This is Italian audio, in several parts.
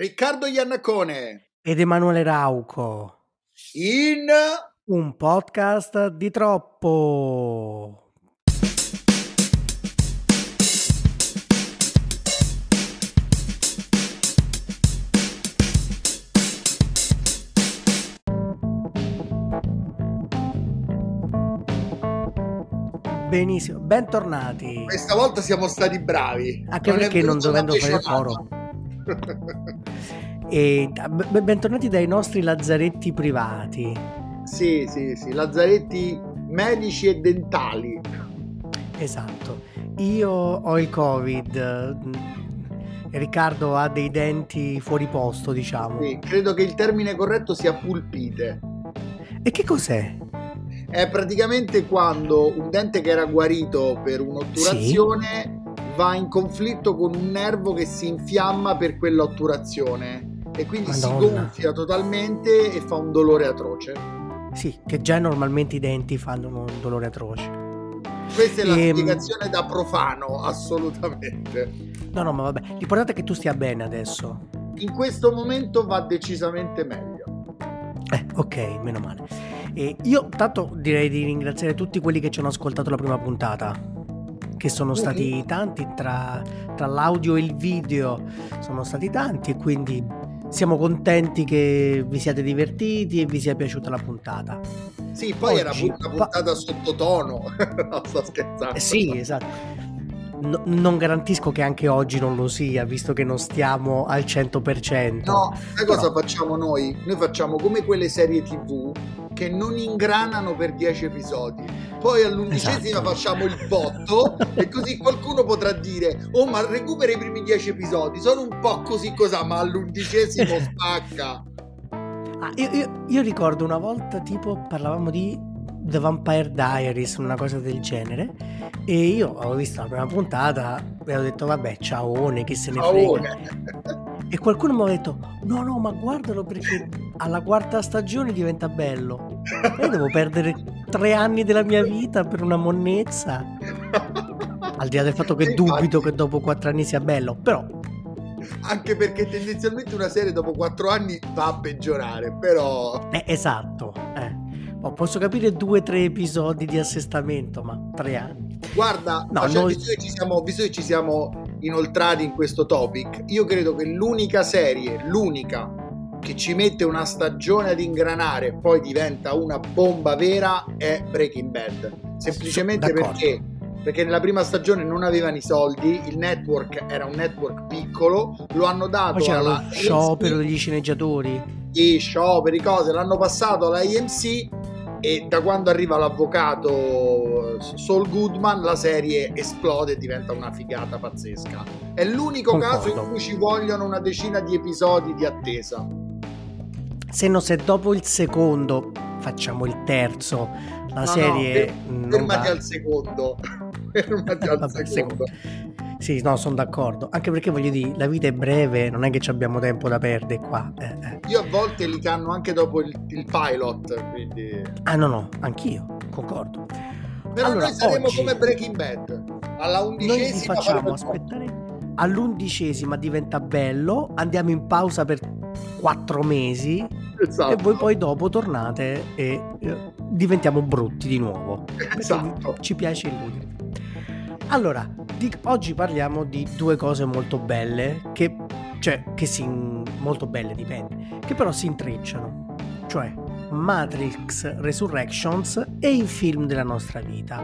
Riccardo Iannacone ed Emanuele Rauco in un podcast di troppo. Benissimo, bentornati. Questa volta siamo stati bravi. Anche non perché non dovendo fare il coro. e b- bentornati dai nostri lazzaretti privati. Sì, sì, sì, lazzaretti medici e dentali. Esatto. Io ho il Covid. Riccardo ha dei denti fuori posto, diciamo. Sì, credo che il termine corretto sia pulpite. E che cos'è? è praticamente quando un dente che era guarito per un'otturazione sì. va in conflitto con un nervo che si infiamma per quell'otturazione e quindi Madonna. si gonfia totalmente e fa un dolore atroce. Sì, che già normalmente i denti fanno un dolore atroce. Questa è la e... Ehm, spiegazione da profano, assolutamente. No, no, ma vabbè, l'importante è che tu stia bene adesso. In questo momento va decisamente meglio. Eh, ok, meno male. E io tanto direi di ringraziare tutti quelli che ci hanno ascoltato la prima puntata, che sono stati tanti tra, tra l'audio e il video, sono stati tanti e quindi siamo contenti che vi siate divertiti e vi sia piaciuta la puntata. Sì, poi Oggi, era una puntata pa- sottotono, no, sto scherzando. Eh sì, esatto. No, non garantisco che anche oggi non lo sia, visto che non stiamo al 100%. No, sai cosa facciamo noi? Noi facciamo come quelle serie TV che non ingranano per 10 episodi. Poi all'undicesima esatto. facciamo il botto e così qualcuno potrà dire "Oh, ma recupera i primi 10 episodi, sono un po' così cos'ha, ma all'undicesimo spacca". Ah, io, io, io ricordo una volta tipo parlavamo di The Vampire Diaries, una cosa del genere. E io avevo visto la prima puntata e ho detto, vabbè, ciaone, chi se ne frega. E qualcuno mi ha detto, no, no, ma guardalo perché alla quarta stagione diventa bello. Io devo perdere tre anni della mia vita per una monnezza. Al di là del fatto che dubito che dopo quattro anni sia bello, però anche perché tendenzialmente una serie dopo quattro anni va a peggiorare, però... Eh, esatto, eh. Oh, posso capire due o tre episodi di assestamento, ma tre anni. Guarda, no, cioè, noi... visto, che siamo, visto, che ci siamo, inoltrati in questo topic, io credo che l'unica serie, l'unica che ci mette una stagione ad ingranare e poi diventa una bomba vera è Breaking Bad. Semplicemente perché perché nella prima stagione non avevano i soldi, il network era un network piccolo, lo hanno dato Poi c'era alla lo sciopero degli sceneggiatori. Gli scioperi, cose, l'hanno passato alla IMC e da quando arriva l'avvocato Saul Goodman la serie esplode e diventa una figata pazzesca. È l'unico Concordo. caso in cui ci vogliono una decina di episodi di attesa. Se no, se dopo il secondo facciamo il terzo, la no, serie... No, fermati al secondo. Fermati al secondo. Sì, no, sono d'accordo. Anche perché voglio dire, la vita è breve, non è che abbiamo tempo da perdere qua. Eh, eh. Io a volte li canno anche dopo il, il pilot, quindi... Ah no, no, anch'io, concordo. Però allora, noi saremo oggi... come Breaking Bad. Alla undicesima noi facciamo aspettare. All'undicesima diventa bello, andiamo in pausa per quattro mesi esatto. e voi poi dopo tornate e eh, diventiamo brutti di nuovo. Esatto. Ci piace illudere. Allora, di, oggi parliamo di due cose molto belle, che, cioè, che si, molto belle dipende, che però si intrecciano, cioè Matrix Resurrections e i film della nostra vita.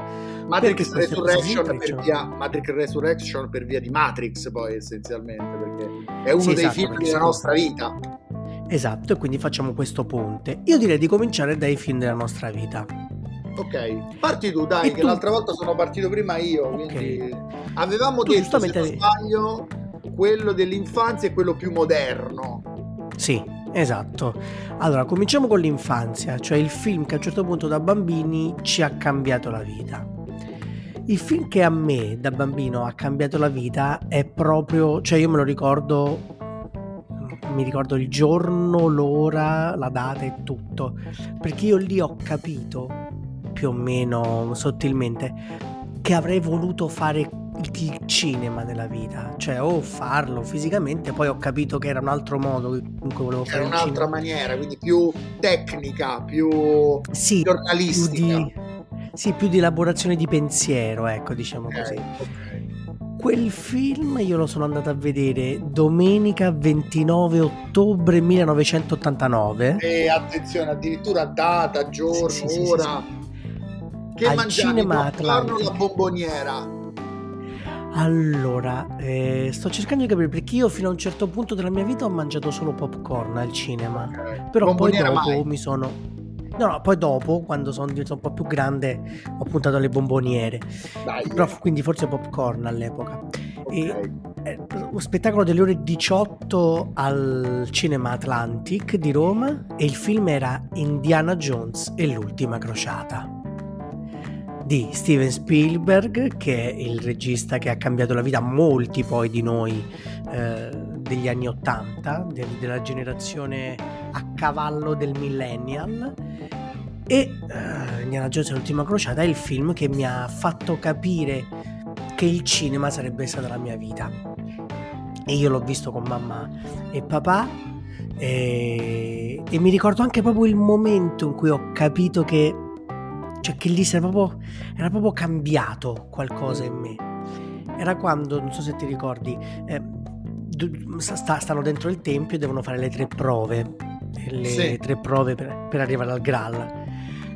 Matrix Resurrection, per via, Matrix Resurrection per via di Matrix poi essenzialmente, perché è uno sì, dei esatto, film della nostra vita. Esatto, e quindi facciamo questo ponte. Io direi di cominciare dai film della nostra vita. Ok, parti tu, dai, e che tu... l'altra volta sono partito prima io, okay. quindi avevamo tu detto, giustamente... se non sbaglio, quello dell'infanzia e quello più moderno. Sì, esatto. Allora, cominciamo con l'infanzia, cioè il film che a un certo punto da bambini ci ha cambiato la vita. Il film che a me da bambino ha cambiato la vita è proprio, cioè io me lo ricordo mi ricordo il giorno, l'ora, la data e tutto, perché io lì ho capito più o meno sottilmente che avrei voluto fare il cinema nella vita, cioè o farlo fisicamente, poi ho capito che era un altro modo in cui volevo fare era un'altra cinema. maniera, quindi più tecnica, più sì, giornalistica. Più di, sì, più di elaborazione di pensiero, ecco, diciamo okay, così. Okay. Quel film io lo sono andato a vedere domenica 29 ottobre 1989. E attenzione, addirittura data, giorno, sì, sì, ora. Che Al cinema Atlantico. la bomboniera? Allora, eh, sto cercando di capire perché io fino a un certo punto della mia vita ho mangiato solo popcorn al cinema. Okay. Però Bomboniera poi dopo mai. mi sono. No, no, poi dopo, quando sono diventato un po' più grande, ho puntato alle bomboniere. Dai, Però, quindi forse popcorn all'epoca. Okay. E, eh, un spettacolo delle ore 18 al Cinema Atlantic di Roma e il film era Indiana Jones e l'ultima crociata di Steven Spielberg, che è il regista che ha cambiato la vita a molti poi di noi eh, degli anni 80, de- della generazione a cavallo del millennial. E eh, Indiana Jones l'ultima crociata è il film che mi ha fatto capire che il cinema sarebbe stata la mia vita. E io l'ho visto con mamma e papà e, e mi ricordo anche proprio il momento in cui ho capito che cioè che lì era proprio, era proprio cambiato qualcosa in me. Era quando, non so se ti ricordi, eh, sta, stanno dentro il tempio e devono fare le tre prove, le sì. tre prove per, per, arrivare al Graal.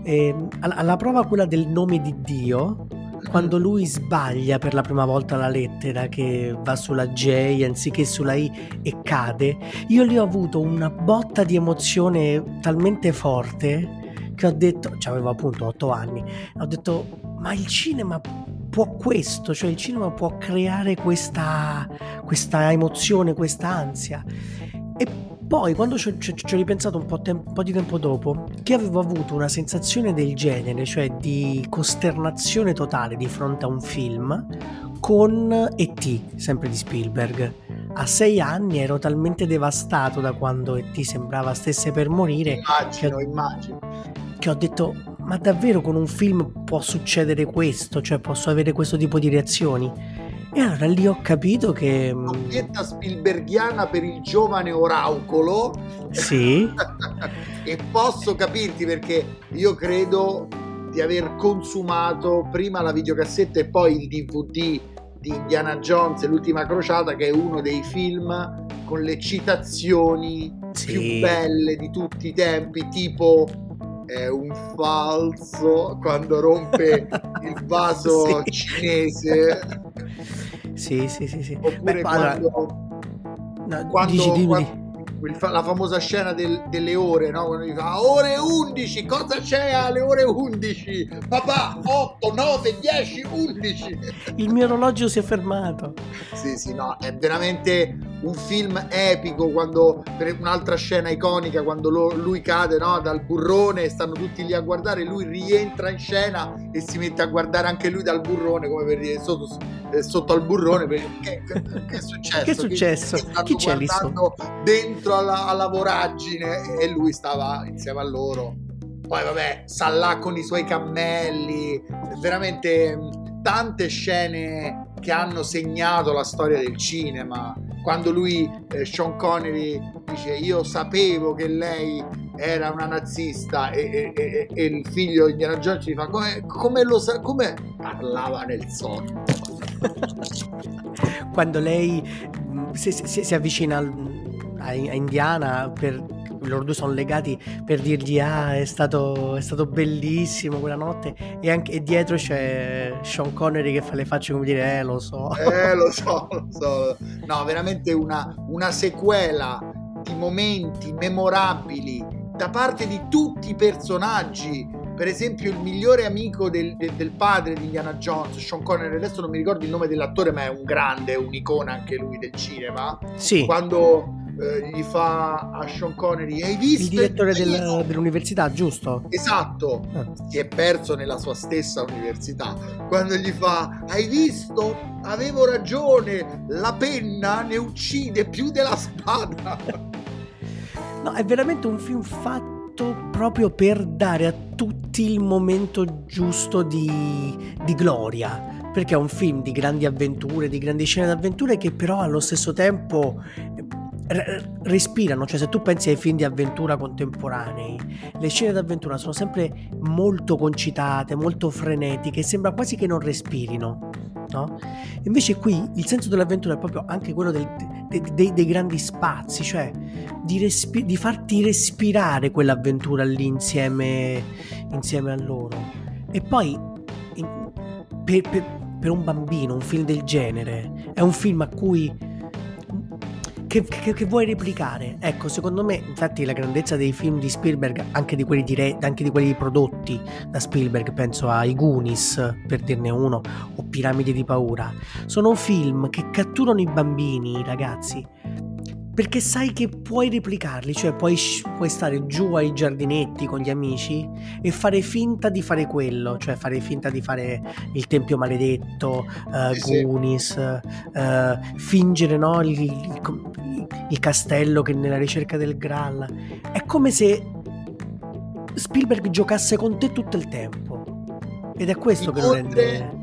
E, alla prova quella del nome di Dio, quando mm. lui sbaglia per la prima volta la lettera che va sulla J anziché sulla I e cade, io lì ho avuto una botta di emozione talmente forte che ho detto, cioè avevo appunto otto anni, ho detto ma il cinema può questo, cioè il cinema può creare questa, questa emozione, questa ansia. E poi quando ci ho ripensato un po, tempo, un po' di tempo dopo, che avevo avuto una sensazione del genere, cioè di costernazione totale di fronte a un film, con E.T., sempre di Spielberg. A sei anni ero talmente devastato da quando E.T. sembrava stesse per morire. Immagino, che... immagino che ho detto ma davvero con un film può succedere questo, cioè posso avere questo tipo di reazioni? E allora lì ho capito che... Doppietta mm, Spielbergiana per il giovane oraucolo. Sì. e posso capirti perché io credo di aver consumato prima la videocassetta e poi il DVD di Indiana Jones e l'ultima crociata che è uno dei film con le citazioni sì. più belle di tutti i tempi tipo è un falso quando rompe il vaso sì. cinese. Sì, sì, sì, sì. Oppure Beh, quando, no, quando, dici, dimmi. quando la famosa scena del, delle ore, no? Quando dice ore 11, cosa c'è alle ore 11? Papà, 8, 9, 10, 11. Il mio orologio si è fermato. Sì, sì, no, è veramente un film epico quando per un'altra scena iconica quando lo, lui cade no, dal burrone e stanno tutti lì a guardare lui rientra in scena e si mette a guardare anche lui dal burrone come per dire sotto, eh, sotto al burrone per, che, che, che, è successo? Che è successo? Che, Chi c'è lì sotto? dentro alla, alla voragine e lui stava insieme a loro poi vabbè sta là con i suoi cammelli veramente tante scene che hanno segnato la storia del cinema. Quando lui, eh, Sean Connery, dice io sapevo che lei era una nazista e, e, e, e il figlio di Indiana Jones gli fa come, come lo sa, come parlava nel sonno. Quando lei mm, si, si, si avvicina a, a Indiana per loro due sono legati per dirgli ah è stato, è stato bellissimo quella notte e, anche, e dietro c'è Sean Connery che fa le facce come dire eh lo so eh lo so lo so no veramente una, una sequela di momenti memorabili da parte di tutti i personaggi per esempio il migliore amico del, del, del, padre di Indiana Jones, Sean Connery, adesso non mi ricordo il nome dell'attore, ma è un grande, un'icona anche lui del cinema. Sì. Quando eh, gli fa a Sean Connery. Hai visto? il direttore del, dell'università giusto? esatto. Ah. si è perso nella sua stessa università. Quando gli fa hai visto? Avevo ragione. La penna ne uccide più della spada. No è veramente un film fatto proprio per dare a tutti il momento giusto di, di gloria. Perché è un film di grandi avventure, di grandi scene d'avventure che però allo stesso tempo respirano, cioè se tu pensi ai film di avventura contemporanei, le scene d'avventura sono sempre molto concitate, molto frenetiche, sembra quasi che non respirino. No? Invece qui il senso dell'avventura è proprio anche quello del, de, de, dei grandi spazi, cioè di, respi- di, farti respirare quell'avventura lì insieme, insieme a loro. E poi in, per, per, per un bambino un film del genere è un film a cui che, che, che, vuoi replicare. Ecco, secondo me, infatti, la grandezza dei film di Spielberg, anche di quelli, dire- anche di quelli prodotti da Spielberg, penso ai Goonies, per dirne uno, o Piramidi di paura, sono film che catturano i bambini, i ragazzi, perché sai che puoi replicarli, cioè puoi, puoi, stare giù ai giardinetti con gli amici e fare finta di fare quello, cioè fare finta di fare il Tempio Maledetto, uh, sì, Goonies, uh, fingere no, il, il, il, castello che nella ricerca del Graal. È come se Spielberg giocasse con te tutto il tempo. Ed è questo che lo rende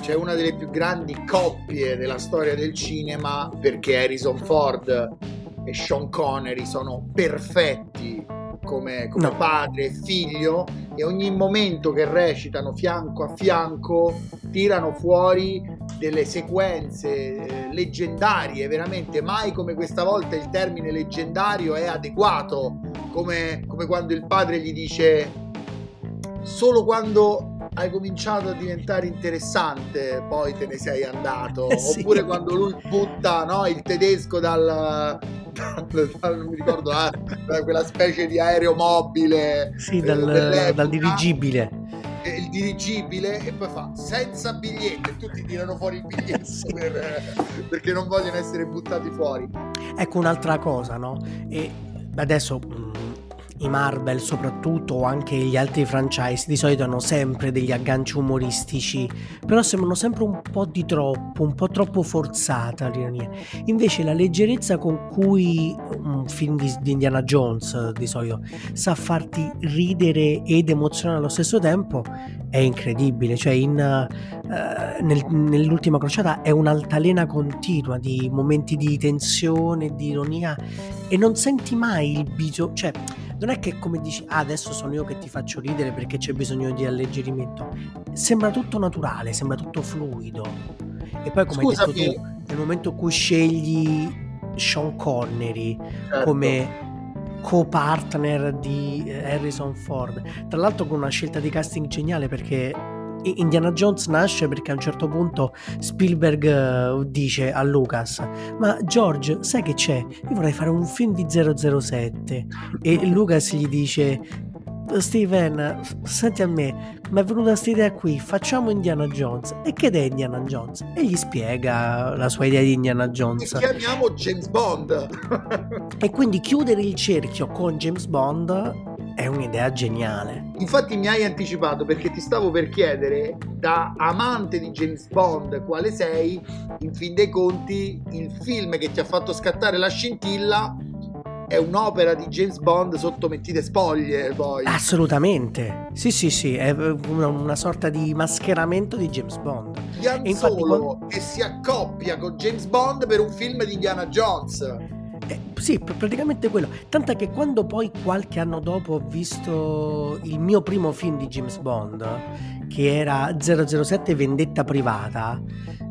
c'è una delle più grandi coppie della storia del cinema perché Harrison Ford e Sean Connery sono perfetti come, come no. padre e figlio e ogni momento che recitano fianco a fianco tirano fuori delle sequenze eh, leggendarie, veramente mai come questa volta il termine leggendario è adeguato, come, come quando il padre gli dice solo quando hai cominciato a diventare interessante, poi te ne sei andato. Sì. Oppure quando lui butta no, il tedesco dal, non mi ricordo, ah, quella specie di aereo mobile. Sì, dal, dal dirigibile il dirigibile e poi fa senza biglietto e tutti tirano fuori il biglietto sì. per, perché non vogliono essere buttati fuori. Ecco un'altra cosa, no? E adesso mm, i Marvel soprattutto o anche gli altri franchise di solito hanno sempre degli agganci umoristici, però sembrano sempre un po' di troppo, un po' troppo forzata l'ironia. Invece la leggerezza con cui un film di, di Indiana Jones di solito sa farti ridere ed emozionare allo stesso tempo è incredibile, cioè in, uh, nel, nell'ultima crociata è un'altalena continua di momenti di tensione, di ironia e non senti mai il bisogno, cioè non è che come dici ah, adesso sono io che ti faccio ridere perché c'è bisogno di alleggerimento sembra tutto naturale sembra tutto fluido e poi come Scusami. hai detto tu nel momento in cui scegli Sean Connery certo. come co-partner di Harrison Ford tra l'altro con una scelta di casting geniale perché Indiana Jones nasce perché a un certo punto Spielberg uh, dice a Lucas ma George sai che c'è? Io vorrei fare un film di 007 e Lucas gli dice Steven, senti a me, mi è venuta questa idea qui, facciamo Indiana Jones. E che è Indiana Jones? E gli spiega la sua idea di Indiana Jones. E chiamiamo James Bond. e quindi chiudere il cerchio con James Bond è un'idea geniale. Infatti mi hai anticipato perché ti stavo per chiedere, da amante di James Bond quale sei, in fin dei conti il film che ti ha fatto scattare la scintilla è un'opera di James Bond sotto mentite spoglie poi. Assolutamente. Sì, sì, sì, è una, una sorta di mascheramento di James Bond. Ian Solo quando... che si accoppia con James Bond per un film di Indiana Jones. Eh, sì, praticamente quello. Tant'è che quando poi qualche anno dopo ho visto il mio primo film di James Bond, che era 007 Vendetta Privata,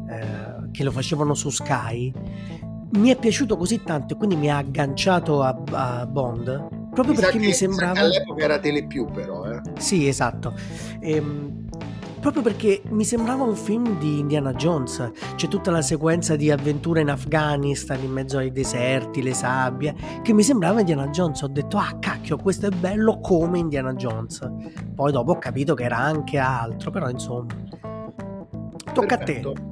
eh, che lo facevano su Sky, mi è piaciuto così tanto e quindi mi ha agganciato a, a Bond. Proprio mi perché mi sembrava. All'epoca era Telepiù, però. Eh. Sì, esatto. Ehm, proprio perché mi sembrava un film di Indiana Jones. C'è tutta la sequenza di avventure in Afghanistan, in mezzo ai deserti, le sabbie, che mi sembrava Indiana Jones. Ho detto, ah cacchio, questo è bello come Indiana Jones. Poi dopo ho capito che era anche altro, però insomma. Tocca Perfetto. a te.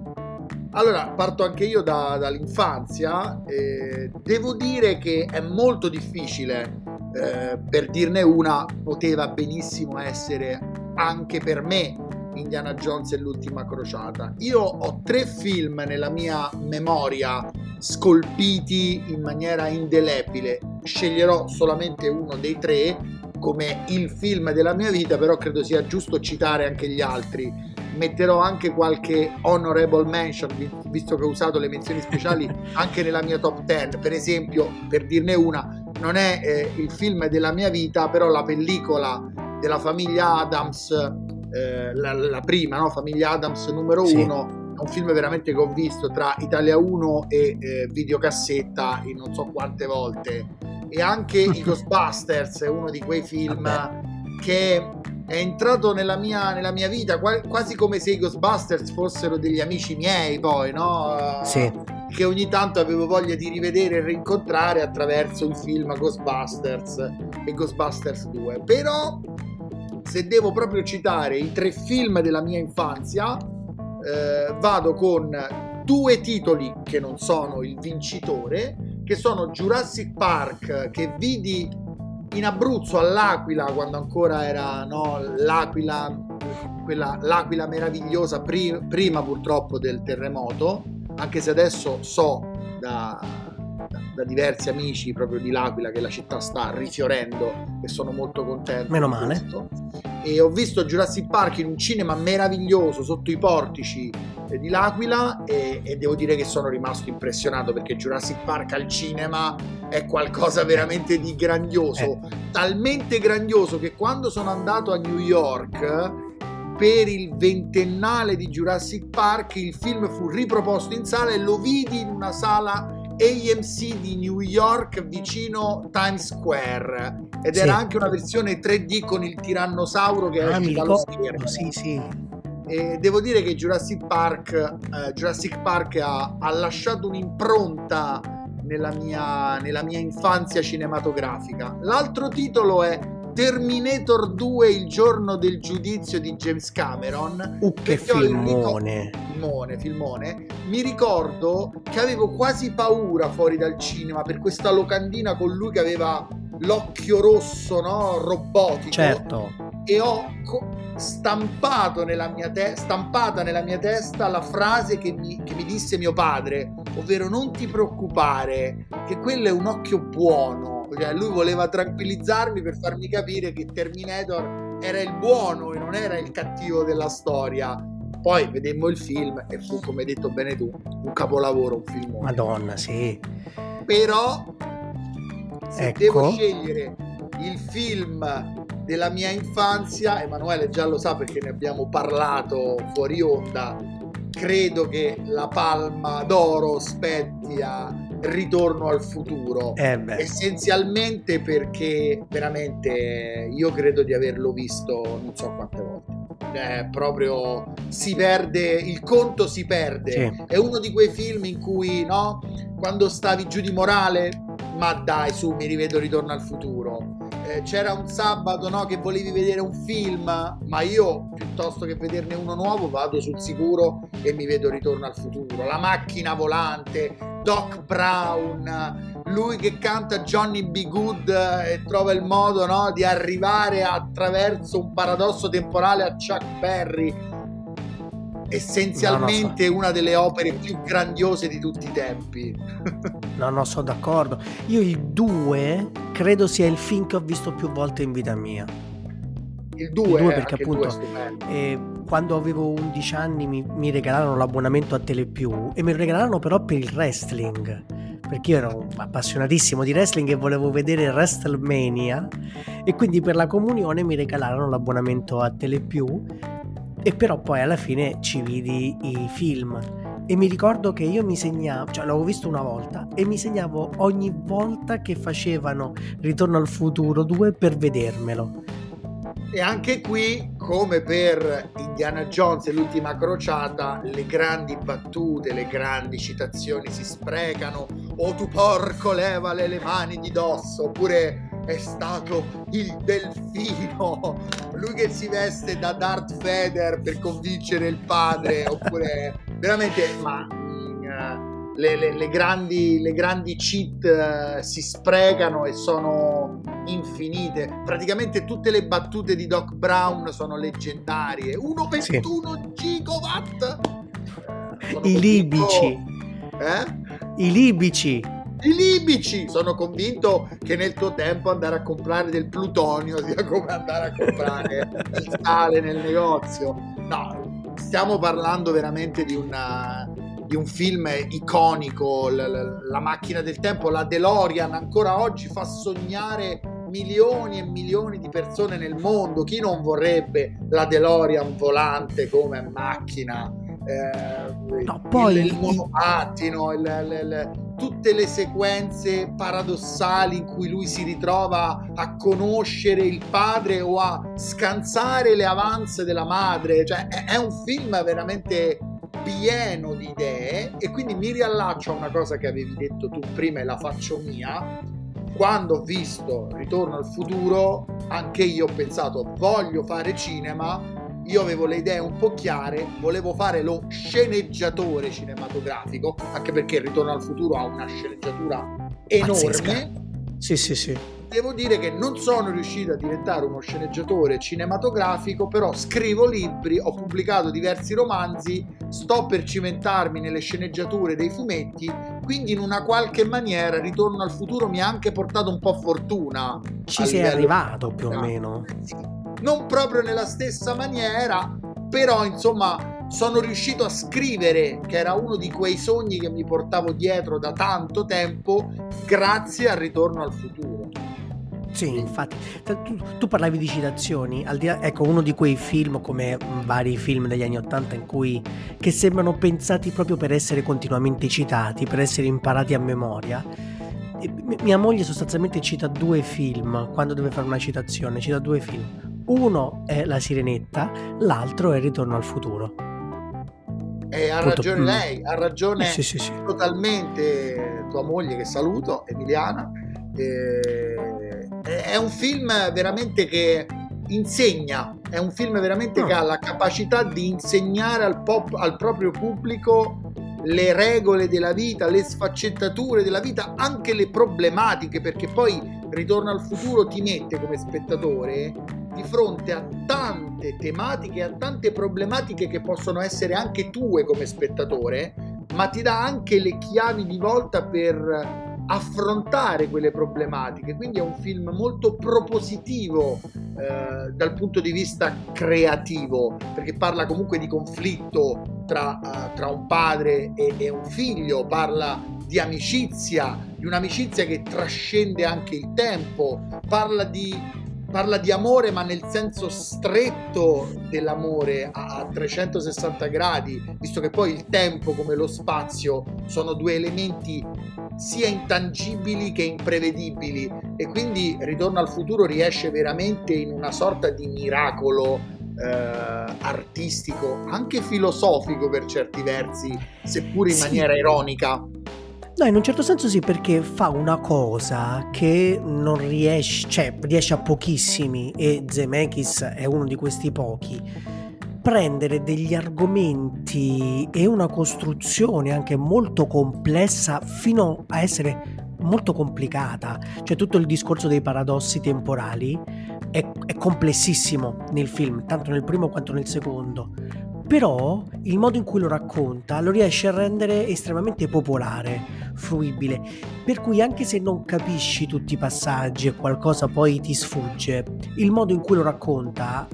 Allora, parto anche io da, dall'infanzia. Eh, devo dire che è molto difficile, eh, per dirne una, poteva benissimo essere anche per me Indiana Jones e l'ultima crociata. Io ho tre film nella mia memoria scolpiti in maniera indelebile. Sceglierò solamente uno dei tre come il film della mia vita, però credo sia giusto citare anche gli altri. metterò anche qualche honorable mention, visto che ho usato le menzioni speciali anche nella mia top 10. Per esempio, per dirne una, non è eh, il film della mia vita, però la pellicola della famiglia Adams, eh, la, la, prima, no? Famiglia Adams numero 1, sì. è un film veramente che ho visto tra Italia 1 e eh, videocassetta in non so quante volte. E anche i Ghostbusters è uno di quei film che è entrato nella mia, nella mia vita quasi come se i Ghostbusters fossero degli amici miei poi, no? Sì. Che ogni tanto avevo voglia di rivedere e rincontrare attraverso il film Ghostbusters e Ghostbusters 2. Però, se devo proprio citare i tre film della mia infanzia, eh, vado con due titoli che non sono il vincitore, che sono Jurassic Park, che vidi in Abruzzo all'Aquila quando ancora era no, l'Aquila, quella, l'Aquila meravigliosa pri- prima purtroppo del terremoto anche se adesso so da, da, diversi amici proprio di L'Aquila che la città sta rifiorendo e sono molto contento meno male. e ho visto Jurassic Park in un cinema meraviglioso sotto i portici di L'Aquila e, e, devo dire che sono rimasto impressionato perché Jurassic Park al cinema è qualcosa veramente di grandioso, eh. talmente grandioso che quando sono andato a New York per il ventennale di Jurassic Park il film fu riproposto in sala e lo vidi in una sala AMC di New York vicino Times Square ed sì. era anche una versione 3D con il tirannosauro che ah, esce dallo schermo. Sì, sì. E devo dire che Jurassic Park, eh, Jurassic Park ha, ha, lasciato un'impronta nella mia, nella mia infanzia cinematografica. L'altro titolo è Terminator 2 il giorno del giudizio di James Cameron. Uh, che filmone. filmone! Filmone, Mi ricordo che avevo quasi paura fuori dal cinema per questa locandina con lui che aveva l'occhio rosso, no? Robotico. Certo. E ho co- stampato nella mia te- stampata nella mia testa la frase che mi, che mi disse mio padre, ovvero non ti preoccupare, che quello è un occhio buono. Cioè, lui voleva tranquillizzarmi per farmi capire che Terminator era il buono e non era il cattivo della storia. Poi vedemmo il film e fu, come hai detto bene tu, un capolavoro, un film. Madonna, sì. Però, se ecco. devo scegliere il film della mia infanzia, Emanuele già lo sa perché ne abbiamo parlato fuori onda, credo che la palma d'oro spetti a Ritorno al futuro. Eh essenzialmente perché veramente io credo di averlo visto non so quante volte. Eh, proprio si perde, il conto si perde. Sì. È uno di quei film in cui, no, quando stavi giù di morale, ma dai, su, mi rivedo Ritorno al futuro eh, c'era un sabato no, che volevi vedere un film, ma io piuttosto che vederne uno nuovo vado sul sicuro e mi vedo Ritorno al futuro. La macchina volante, Doc Brown, lui che canta Johnny B. Good e trova il modo no, di arrivare attraverso un paradosso temporale a Chuck Berry essenzialmente no, no, so. una delle opere più grandiose di tutti i tempi. no, no, sono d'accordo. Io il 2 credo sia il film che ho visto più volte in vita mia. Il 2 perché appunto eh, quando avevo 11 anni mi, mi regalarono l'abbonamento a Telepiù e me lo regalarono però per il wrestling perché io ero appassionatissimo di wrestling e volevo vedere WrestleMania e quindi per la comunione mi regalarono l'abbonamento a Telepiù e però poi alla fine ci vidi i film e mi ricordo che io mi segnavo, cioè l'avevo visto una volta e mi segnavo ogni volta che facevano Ritorno al futuro 2 per vedermelo. E anche qui, come per Indiana Jones e l'ultima crociata, le grandi battute, le grandi citazioni si sprecano. O tu porco, levale le mani di dosso, oppure è stato il delfino, lui che si veste da Darth Vader per convincere il padre, oppure veramente, ma uh, le, le, le, grandi, le grandi cheat uh, si sprecano e sono infinite. Praticamente tutte le battute di Doc Brown sono leggendarie. 1,21 sì. gigawatt! I libici. Eh? I libici i libici. Sono convinto che nel tuo tempo andare a comprare del plutonio sia come andare a comprare il sale nel negozio. No, stiamo parlando veramente di, una, di un film iconico, la, la, la, macchina del tempo, la DeLorean ancora oggi fa sognare milioni e milioni di persone nel mondo. Chi non vorrebbe la DeLorean volante come macchina? Eh, no, poi il, il monopattino, il, il, tutte le sequenze paradossali in cui lui si ritrova a conoscere il padre o a scansare le avanze della madre, cioè è, un film veramente pieno di idee e quindi mi riallaccio a una cosa che avevi detto tu prima e la faccio mia. Quando ho visto Ritorno al futuro, anche io ho pensato voglio fare cinema io avevo le idee un po' chiare, volevo fare lo sceneggiatore cinematografico, anche perché Ritorno al futuro ha una sceneggiatura enorme. Pazzesca. Sì, sì, sì. Devo dire che non sono riuscito a diventare uno sceneggiatore cinematografico, però scrivo libri, ho pubblicato diversi romanzi, sto per cimentarmi nelle sceneggiature dei fumetti, quindi in una qualche maniera Ritorno al futuro mi ha anche portato un po' fortuna. Ci sei arrivato più o meno. Sì non proprio nella stessa maniera, però insomma sono riuscito a scrivere, che era uno di quei sogni che mi portavo dietro da tanto tempo, grazie al ritorno al futuro. Sì, infatti, tu, tu parlavi di citazioni, di ecco uno di quei film come vari film degli anni Ottanta in cui che sembrano pensati proprio per essere continuamente citati, per essere imparati a memoria. mia moglie sostanzialmente cita due film quando deve fare una citazione, cita due film. Uno è La Sirenetta, l'altro è Ritorno al futuro. E ha Punto. ragione lei, ha ragione sì, sì, sì. totalmente tua moglie che saluto, Emiliana. Eh, è un film veramente che insegna, è un film veramente oh. che ha la capacità di insegnare al, pop, al proprio pubblico le regole della vita, le sfaccettature della vita, anche le problematiche, perché poi Ritorno al futuro ti mette come spettatore di fronte a tante tematiche, a tante problematiche che possono essere anche tue come spettatore, ma ti dà anche le chiavi di volta per affrontare quelle problematiche. Quindi è un film molto propositivo eh, dal punto di vista creativo, perché parla comunque di conflitto tra, uh, tra un padre e, e un figlio, parla di amicizia, di un'amicizia che trascende anche il tempo, parla di parla di amore ma nel senso stretto dell'amore a 360 gradi, visto che poi il tempo come lo spazio sono due elementi sia intangibili che imprevedibili e quindi Ritorno al futuro riesce veramente in una sorta di miracolo eh, artistico, anche filosofico per certi versi, seppur in sì. maniera ironica. No, in un certo senso sì, perché fa una cosa che non riesce, cioè riesce a pochissimi e Zemeckis è uno di questi pochi. Prendere degli argomenti e una costruzione anche molto complessa fino a essere molto complicata. Cioè tutto il discorso dei paradossi temporali è, è complessissimo nel film, tanto nel primo quanto nel secondo però il modo in cui lo racconta lo riesce a rendere estremamente popolare, fruibile, per cui anche se non capisci tutti i passaggi e qualcosa poi ti sfugge, il modo in cui lo racconta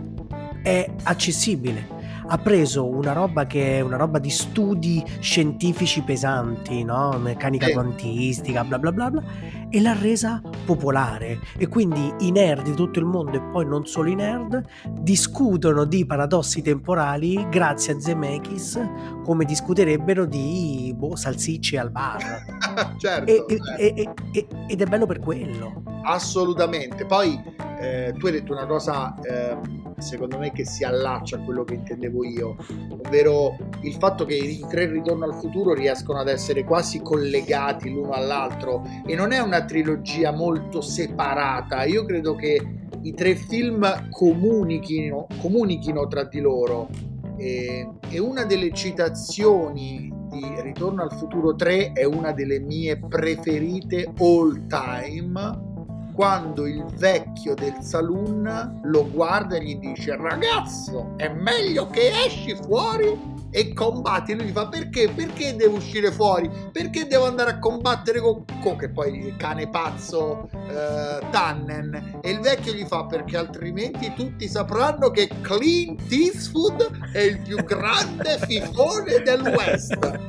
è accessibile ha preso una roba che è una roba di studi scientifici pesanti, no? meccanica eh. quantistica, bla bla bla bla, e l'ha resa popolare. E quindi i nerd di tutto il mondo, e poi non solo i nerd, discutono di paradossi temporali grazie a Zemeckis come discuterebbero di boh, salsicce al bar. certo, e, e, e, ed è bello per quello. Assolutamente. Poi eh, tu hai detto una cosa, eh, secondo me, che si allaccia a quello che intendevo io, ovvero il fatto che i tre Ritorno al futuro riescono ad essere quasi collegati l'uno all'altro e non è una trilogia molto separata. Io credo che i tre film comunichino, comunichino tra di loro. E, e una delle citazioni di Ritorno al futuro 3 è una delle mie preferite all time quando il vecchio del saloon lo guarda e gli dice ragazzo è meglio che esci fuori e combatti e lui gli fa perché? Perché devo uscire fuori? Perché devo andare a combattere con, con che poi il cane pazzo eh, Tannen e il vecchio gli fa perché altrimenti tutti sapranno che Clint Eastwood è il più grande fifone del West.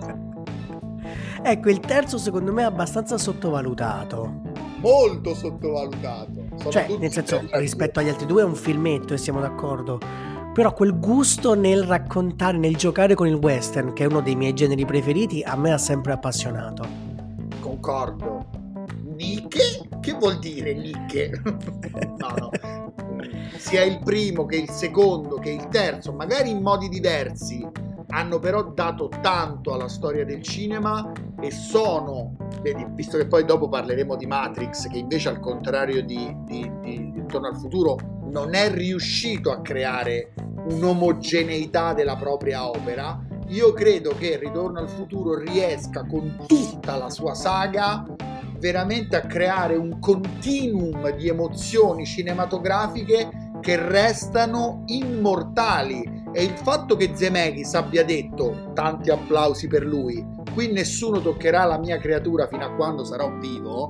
Ecco, il terzo secondo me è abbastanza sottovalutato. Molto sottovalutato. Sono cioè, nel senso, rispetto agli altri due è un filmetto e siamo d'accordo però quel gusto nel raccontare, nel giocare con il western, che è uno dei miei generi preferiti, a me ha sempre appassionato. Concordo. Nicche? Che vuol dire Nicche? no, no. Sia il primo che il secondo che il terzo, magari in modi diversi, hanno però dato tanto alla storia del cinema e sono, visto che poi dopo parleremo di Matrix, che invece al contrario di, di, di Ritorno al futuro non è riuscito a creare un'omogeneità della propria opera, io credo che Ritorno al futuro riesca con tutta la sua saga veramente a creare un continuum di emozioni cinematografiche che restano immortali e il fatto che Zemeckis abbia detto tanti applausi per lui qui nessuno toccherà la mia creatura fino a quando sarò vivo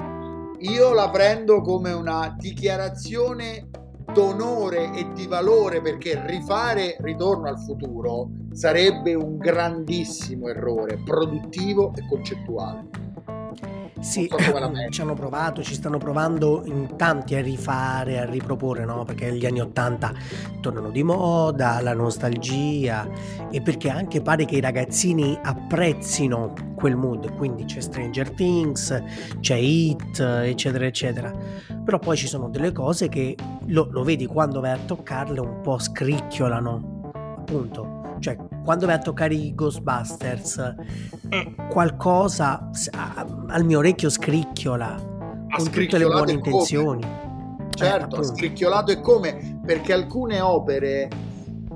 io la prendo come una dichiarazione d'onore e di valore perché rifare Ritorno al futuro sarebbe un grandissimo errore produttivo e concettuale. Sì, ci hanno provato, ci stanno provando in tanti a rifare, a riproporre, no? Perché gli anni Ottanta tornano di moda, la nostalgia e perché anche pare che i ragazzini apprezzino quel mood, quindi c'è Stranger Things, c'è Hit, eccetera, eccetera. Però poi ci sono delle cose che lo, lo vedi quando vai a toccarle un po' scricchiolano, appunto cioè, quando vai a toccare i Ghostbusters, eh, qualcosa al mio orecchio scricchiola ha con tutte le buone intenzioni. Certo, eh, scricchiolato e come? Perché alcune opere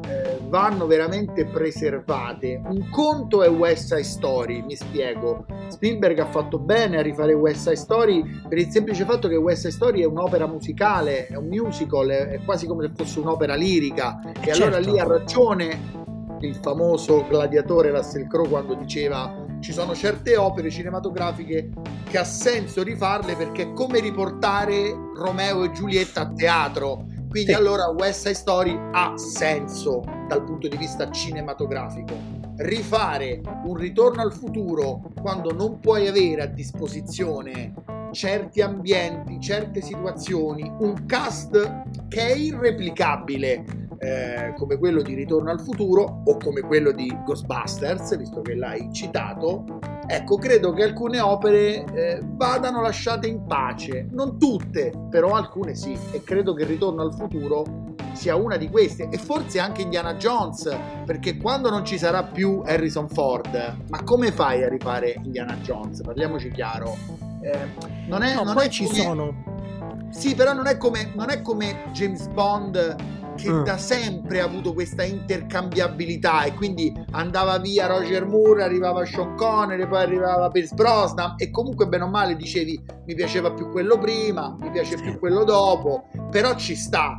eh, vanno veramente preservate. Un conto è West Side Story, mi spiego. Spielberg ha fatto bene a rifare West Side Story per il semplice fatto che West Side Story è un'opera musicale, è un musical, è, quasi come se fosse un'opera lirica. E certo. allora lì ha ragione il famoso gladiatore Russell Crowe quando diceva ci sono certe opere cinematografiche che ha senso rifarle perché è come riportare Romeo e Giulietta a teatro. Quindi sì. allora West Side Story ha senso dal punto di vista cinematografico. Rifare un ritorno al futuro quando non puoi avere a disposizione certi ambienti, certe situazioni, un cast che è irreplicabile eh, come quello di Ritorno al futuro o come quello di Ghostbusters, visto che l'hai citato, ecco, credo che alcune opere eh, vadano lasciate in pace, non tutte, però alcune sì, e credo che Ritorno al futuro sia una di queste e forse anche Indiana Jones, perché quando non ci sarà più Harrison Ford, ma come fai a rifare Indiana Jones? Parliamoci chiaro. Eh, non è, no, non poi è ci come... sono. Sì, però non è come, non è come James Bond che mm. da sempre ha avuto questa intercambiabilità e quindi andava via Roger Moore, arrivava Sean Connery, poi arrivava Pierce Brosnan e comunque bene o male dicevi mi piaceva più quello prima, mi piace più quello dopo, però ci sta.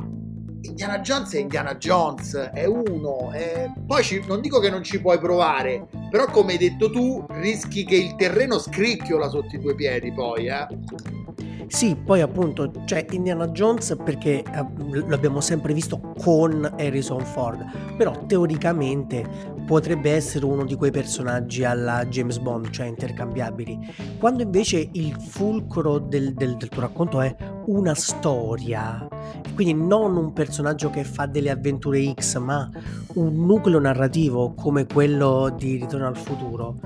Indiana Jones è Indiana Jones, è uno, è... poi ci... non dico che non ci puoi provare, però come hai detto tu rischi che il terreno scricchiola sotto i tuoi piedi poi, eh. Sì, poi appunto c'è Indiana Jones perché eh, l'abbiamo sempre visto con Harrison Ford, però teoricamente potrebbe essere uno di quei personaggi alla James Bond, cioè intercambiabili. Quando invece il fulcro del, del, del tuo racconto è una storia, quindi non un personaggio che fa delle avventure X, ma un nucleo narrativo come quello di Ritorno al futuro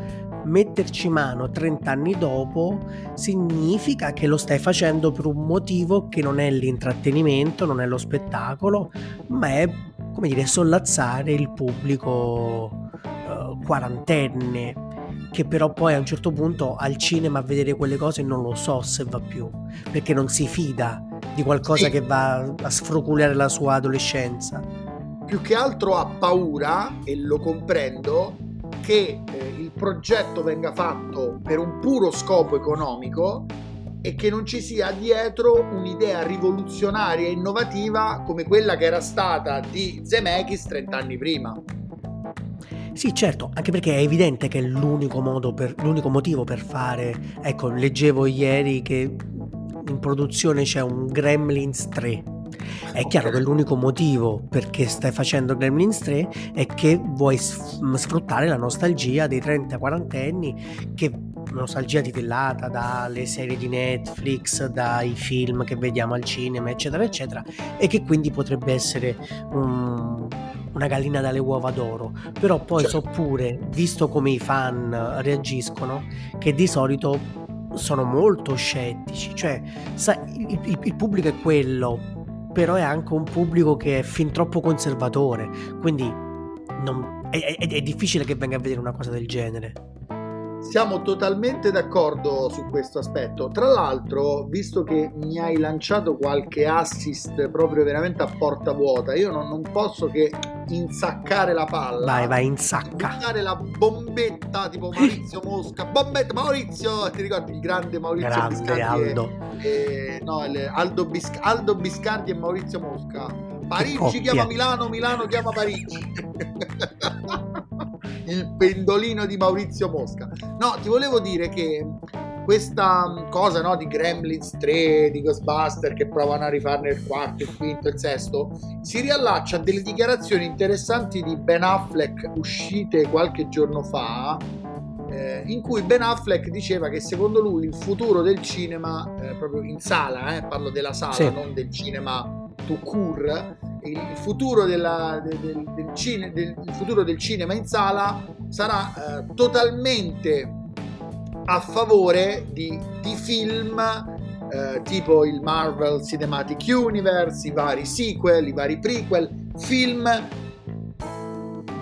metterci mano 30 anni dopo significa che lo stai facendo per un motivo che non è l'intrattenimento, non è lo spettacolo, ma è come dire sollazzare il pubblico uh, quarantenne che però poi a un certo punto al cinema a vedere quelle cose non lo so se va più perché non si fida di qualcosa sì. che va a sfroculare la sua adolescenza più che altro ha paura e lo comprendo che eh, il progetto venga fatto per un puro scopo economico e che non ci sia dietro un'idea rivoluzionaria e innovativa come quella che era stata di Zemeckis 30 anni prima. Sì, certo, anche perché è evidente che l'unico, modo per, l'unico motivo per fare... Ecco, leggevo ieri che in produzione c'è un Gremlins 3. È chiaro che l'unico motivo perché stai facendo Gremlins 3 è che vuoi sfruttare la nostalgia dei 30-40 anni che nostalgia titillata dalle serie di Netflix, dai film che vediamo al cinema, eccetera, eccetera, e che quindi potrebbe essere un, una gallina dalle uova d'oro. Però poi certo. so pure, visto come i fan reagiscono, che di solito sono molto scettici, cioè sai, il, il, il pubblico è quello, però è anche un pubblico che è fin troppo conservatore, quindi non, è, è, è difficile che venga a vedere una cosa del genere. Siamo totalmente d'accordo su questo aspetto. Tra l'altro, visto che mi hai lanciato qualche assist proprio veramente a porta vuota, io non, non posso che insaccare la palla. Vai, vai, insacca. Buttare la bombetta tipo Maurizio Mosca. Bombetta, Maurizio! Ti ricordi il grande Maurizio grande Biscardi? Aldo. E, e, no, Aldo, Bisc- Aldo Biscardi e Maurizio Mosca. Parigi chiama Milano, Milano chiama Parigi. il pendolino di Maurizio Mosca. No, ti volevo dire che questa cosa no, di Gremlins 3, di Ghostbuster che provano a rifarne il quarto, il quinto, il sesto, si riallaccia a delle dichiarazioni interessanti di Ben Affleck uscite qualche giorno fa, eh, in cui Ben Affleck diceva che secondo lui il futuro del cinema, eh, proprio in sala, eh, parlo della sala, sì. non del cinema to court, il futuro, della, del, del, cine, del, futuro del cinema in sala sarà eh, totalmente a favore di, di film eh, tipo il Marvel Cinematic Universe, i vari sequel, i vari prequel, film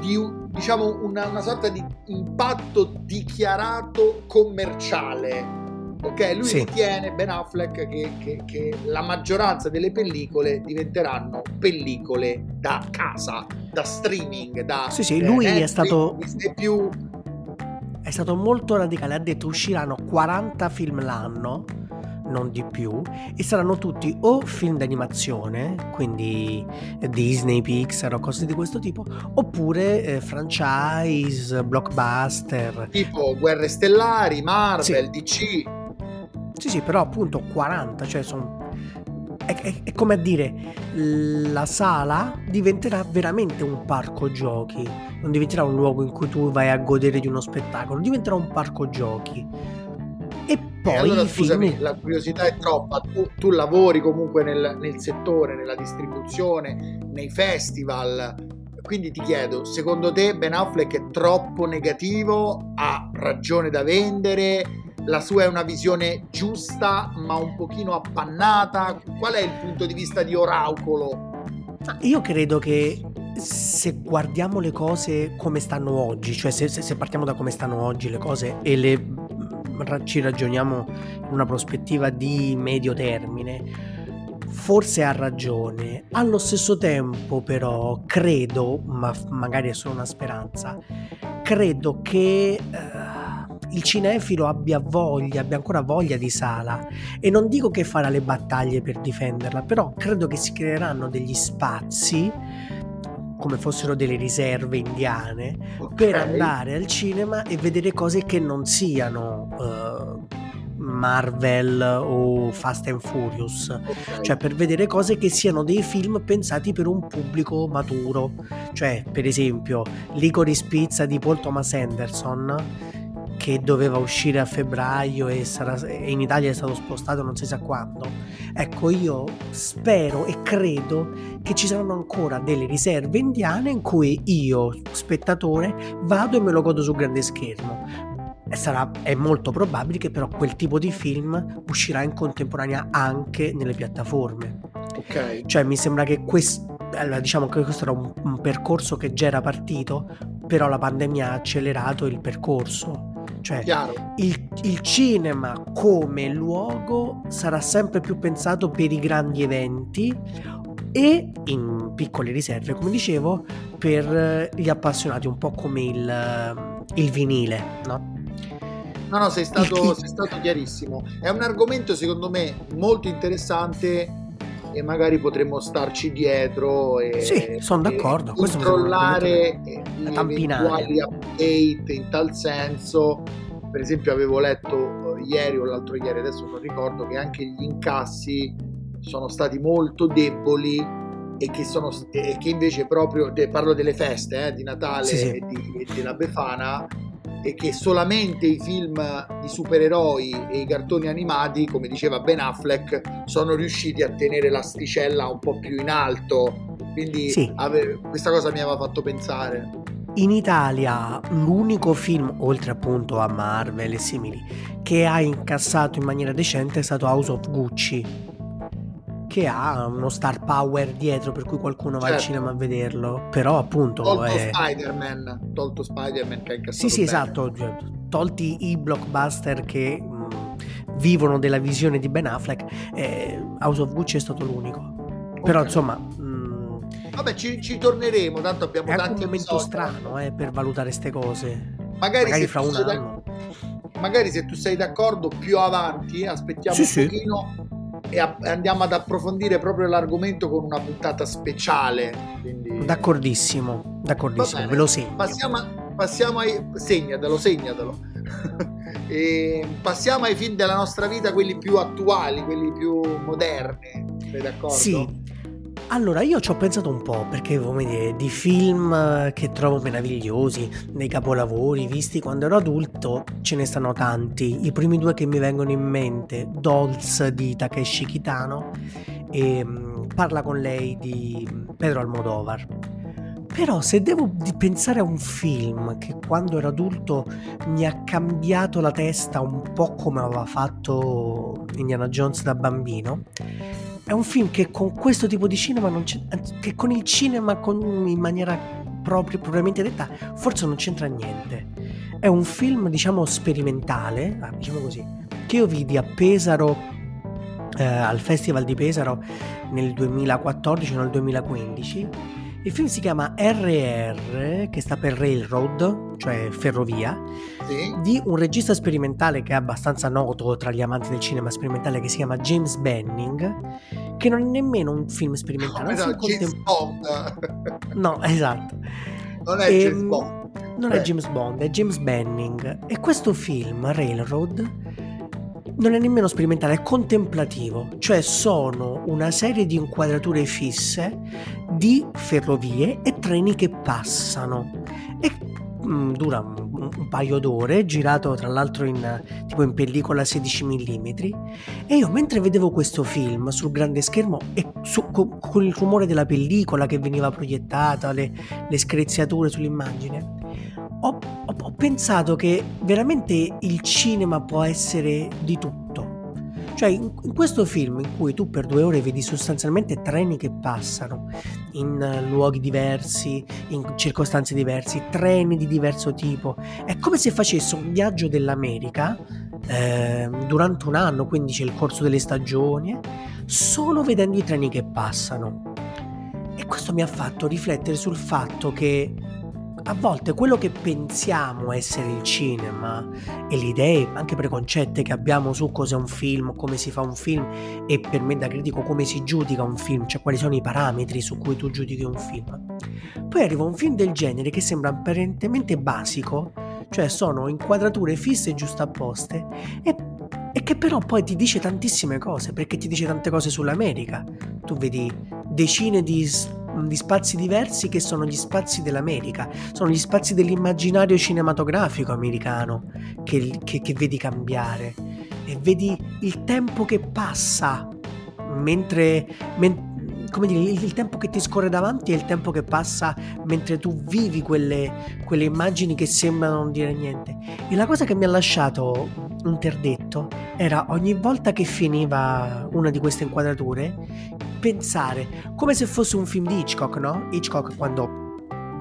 di diciamo una, una sorta di impatto dichiarato commerciale Ok, lui sì. ritiene Ben Affleck che, che, che, la maggioranza delle pellicole diventeranno pellicole da casa, da streaming, da Sì, sì, lui Netflix, è stato più è stato molto radicale, ha detto usciranno 40 film l'anno non di più, e saranno tutti o film d'animazione, quindi Disney, Pixar o cose di questo tipo, oppure eh, franchise, blockbuster. Tipo Guerre Stellari, Marvel, sì. DC. Sì, sì, però appunto 40, cioè sono... È, è, è, come a dire, la sala diventerà veramente un parco giochi, non diventerà un luogo in cui tu vai a godere di uno spettacolo, diventerà un parco giochi. E poi... E allora scusami, film... la curiosità è troppa, tu, tu lavori comunque nel, nel settore, nella distribuzione, nei festival, quindi ti chiedo, secondo te Ben Affleck è troppo negativo? Ha ragione da vendere? La sua è una visione giusta ma un pochino appannata? Qual è il punto di vista di Oraucolo? Io credo che se guardiamo le cose come stanno oggi, cioè se, se partiamo da come stanno oggi le cose e le, mm, ci ragioniamo in una prospettiva di medio termine, forse ha ragione. Allo stesso tempo, però, credo, ma magari è solo una speranza, credo che. Uh, il cinefilo abbia voglia, abbia ancora voglia di Sala e non dico che farà le battaglie per difenderla, però credo che si creeranno degli spazi come fossero delle riserve indiane okay. per andare al cinema e vedere cose che non siano uh, Marvel o Fast and Furious, okay. cioè per vedere cose che siano dei film pensati per un pubblico maturo, cioè per esempio Licorice Pizza di Paul Thomas Anderson che doveva uscire a febbraio e, sarà, e in Italia è stato spostato non si sa quando. Ecco, io spero e credo che ci saranno ancora delle riserve indiane in cui io, spettatore, vado e me lo godo sul grande schermo. Sarà, è molto probabile che però quel tipo di film uscirà in contemporanea anche nelle piattaforme. Ok. Cioè mi sembra che questo allora, diciamo che questo era un, un, percorso che già era partito, però la pandemia ha accelerato il percorso. Cioè, il, il, cinema come luogo sarà sempre più pensato per i grandi eventi e in piccole riserve, come dicevo, per gli appassionati, un po' come il, il vinile, no? No, no, sei stato, sei stato chiarissimo. È un argomento secondo me molto interessante e magari potremmo starci dietro e, sì, sono d'accordo. E controllare gli eventuali update in tal senso. Per esempio avevo letto ieri o l'altro ieri, adesso non ricordo, che anche gli incassi sono stati molto deboli e che, sono, e che invece proprio, parlo delle feste eh, di Natale sì, sì. E, di, e della Befana, e che solamente i film di supereroi e i cartoni animati, come diceva Ben Affleck, sono riusciti a tenere l'asticella un po' più in alto. Quindi sì. ave- questa cosa mi aveva fatto pensare. In Italia l'unico film, oltre appunto a Marvel e simili, che ha incassato in maniera decente è stato House of Gucci che ha uno star power dietro per cui qualcuno va certo. al cinema a vederlo però appunto tolto è... Spider-Man tolto Spider-Man che ha incassato sì sì bene. esatto cioè, tolti i blockbuster che mh, vivono della visione di Ben Affleck eh, House of Gucci è stato l'unico okay. però insomma mh, vabbè ci, ci, torneremo tanto abbiamo è tanti un momento strano eh, per valutare queste cose magari, magari fra un anno da... magari se tu sei d'accordo più avanti aspettiamo sì, un pochino sì e andiamo ad approfondire proprio l'argomento con una puntata speciale. Quindi... D'accordissimo, d'accordissimo, ve lo segno. Passiamo, passiamo ai... segnatelo, segnatelo. e passiamo ai film della nostra vita, quelli più attuali, quelli più moderni. Sei d'accordo? Sì. Allora, io ci ho pensato un po' perché, come dire, di film che trovo meravigliosi, dei capolavori visti quando ero adulto, ce ne stanno tanti. I primi due che mi vengono in mente, Dolls di Takeshi Kitano e um, Parla con lei di Pedro Almodovar. Però se devo pensare a un film che quando ero adulto mi ha cambiato la testa un po' come aveva fatto Indiana Jones da bambino, è un film che con questo tipo di cinema che con il cinema con, in maniera proprio, propriamente detta forse non c'entra niente. È un film diciamo sperimentale ah, diciamo così che io vidi a Pesaro eh, al festival di Pesaro nel 2014 o nel 2015 il film si chiama RR, che sta per Railroad, cioè ferrovia, sì. di un regista sperimentale che è abbastanza noto tra gli amanti del cinema sperimentale che si chiama James Benning, che non è nemmeno un film sperimentale. No, esatto, James Bond. no, esatto. Non è e, James ehm, Bond. Non Beh. è James Bond, è James Benning. E questo film, Railroad, non è nemmeno sperimentale, è contemplativo, cioè sono una serie di inquadrature fisse di ferrovie e treni che passano. E mm, dura un, un, paio d'ore, girato tra l'altro in, tipo in pellicola 16 mm e io mentre vedevo questo film sul grande schermo e su, con, con, il rumore della pellicola che veniva proiettata, le, le screziature sull'immagine, ho, ho, ho pensato che veramente il cinema può essere di tutto. Cioè, in, questo film in cui tu per due ore vedi sostanzialmente treni che passano in uh, luoghi diversi, in circostanze diverse, treni di diverso tipo, è come se facesse un viaggio dell'America eh, durante un anno, quindi c'è il corso delle stagioni, solo vedendo i treni che passano. E questo mi ha fatto riflettere sul fatto che a volte quello che pensiamo essere il cinema e le idee anche preconcette che abbiamo su cos'è un film, come si fa un film e per me da critico come si giudica un film, cioè quali sono i parametri su cui tu giudichi un film. Poi arriva un film del genere che sembra apparentemente basico, cioè sono inquadrature fisse e giustapposte e e che però poi ti dice tantissime cose, perché ti dice tante cose sull'America. Tu vedi decine di di spazi diversi che sono gli spazi dell'America, sono gli spazi dell'immaginario cinematografico americano che, che, che vedi cambiare e vedi il tempo che passa mentre, mentre come dire, il, il, tempo che ti scorre davanti è il tempo che passa mentre tu vivi quelle, quelle immagini che sembrano non dire niente. E la cosa che mi ha lasciato interdetto era ogni volta che finiva una di queste inquadrature pensare come se fosse un film di Hitchcock, no? Hitchcock quando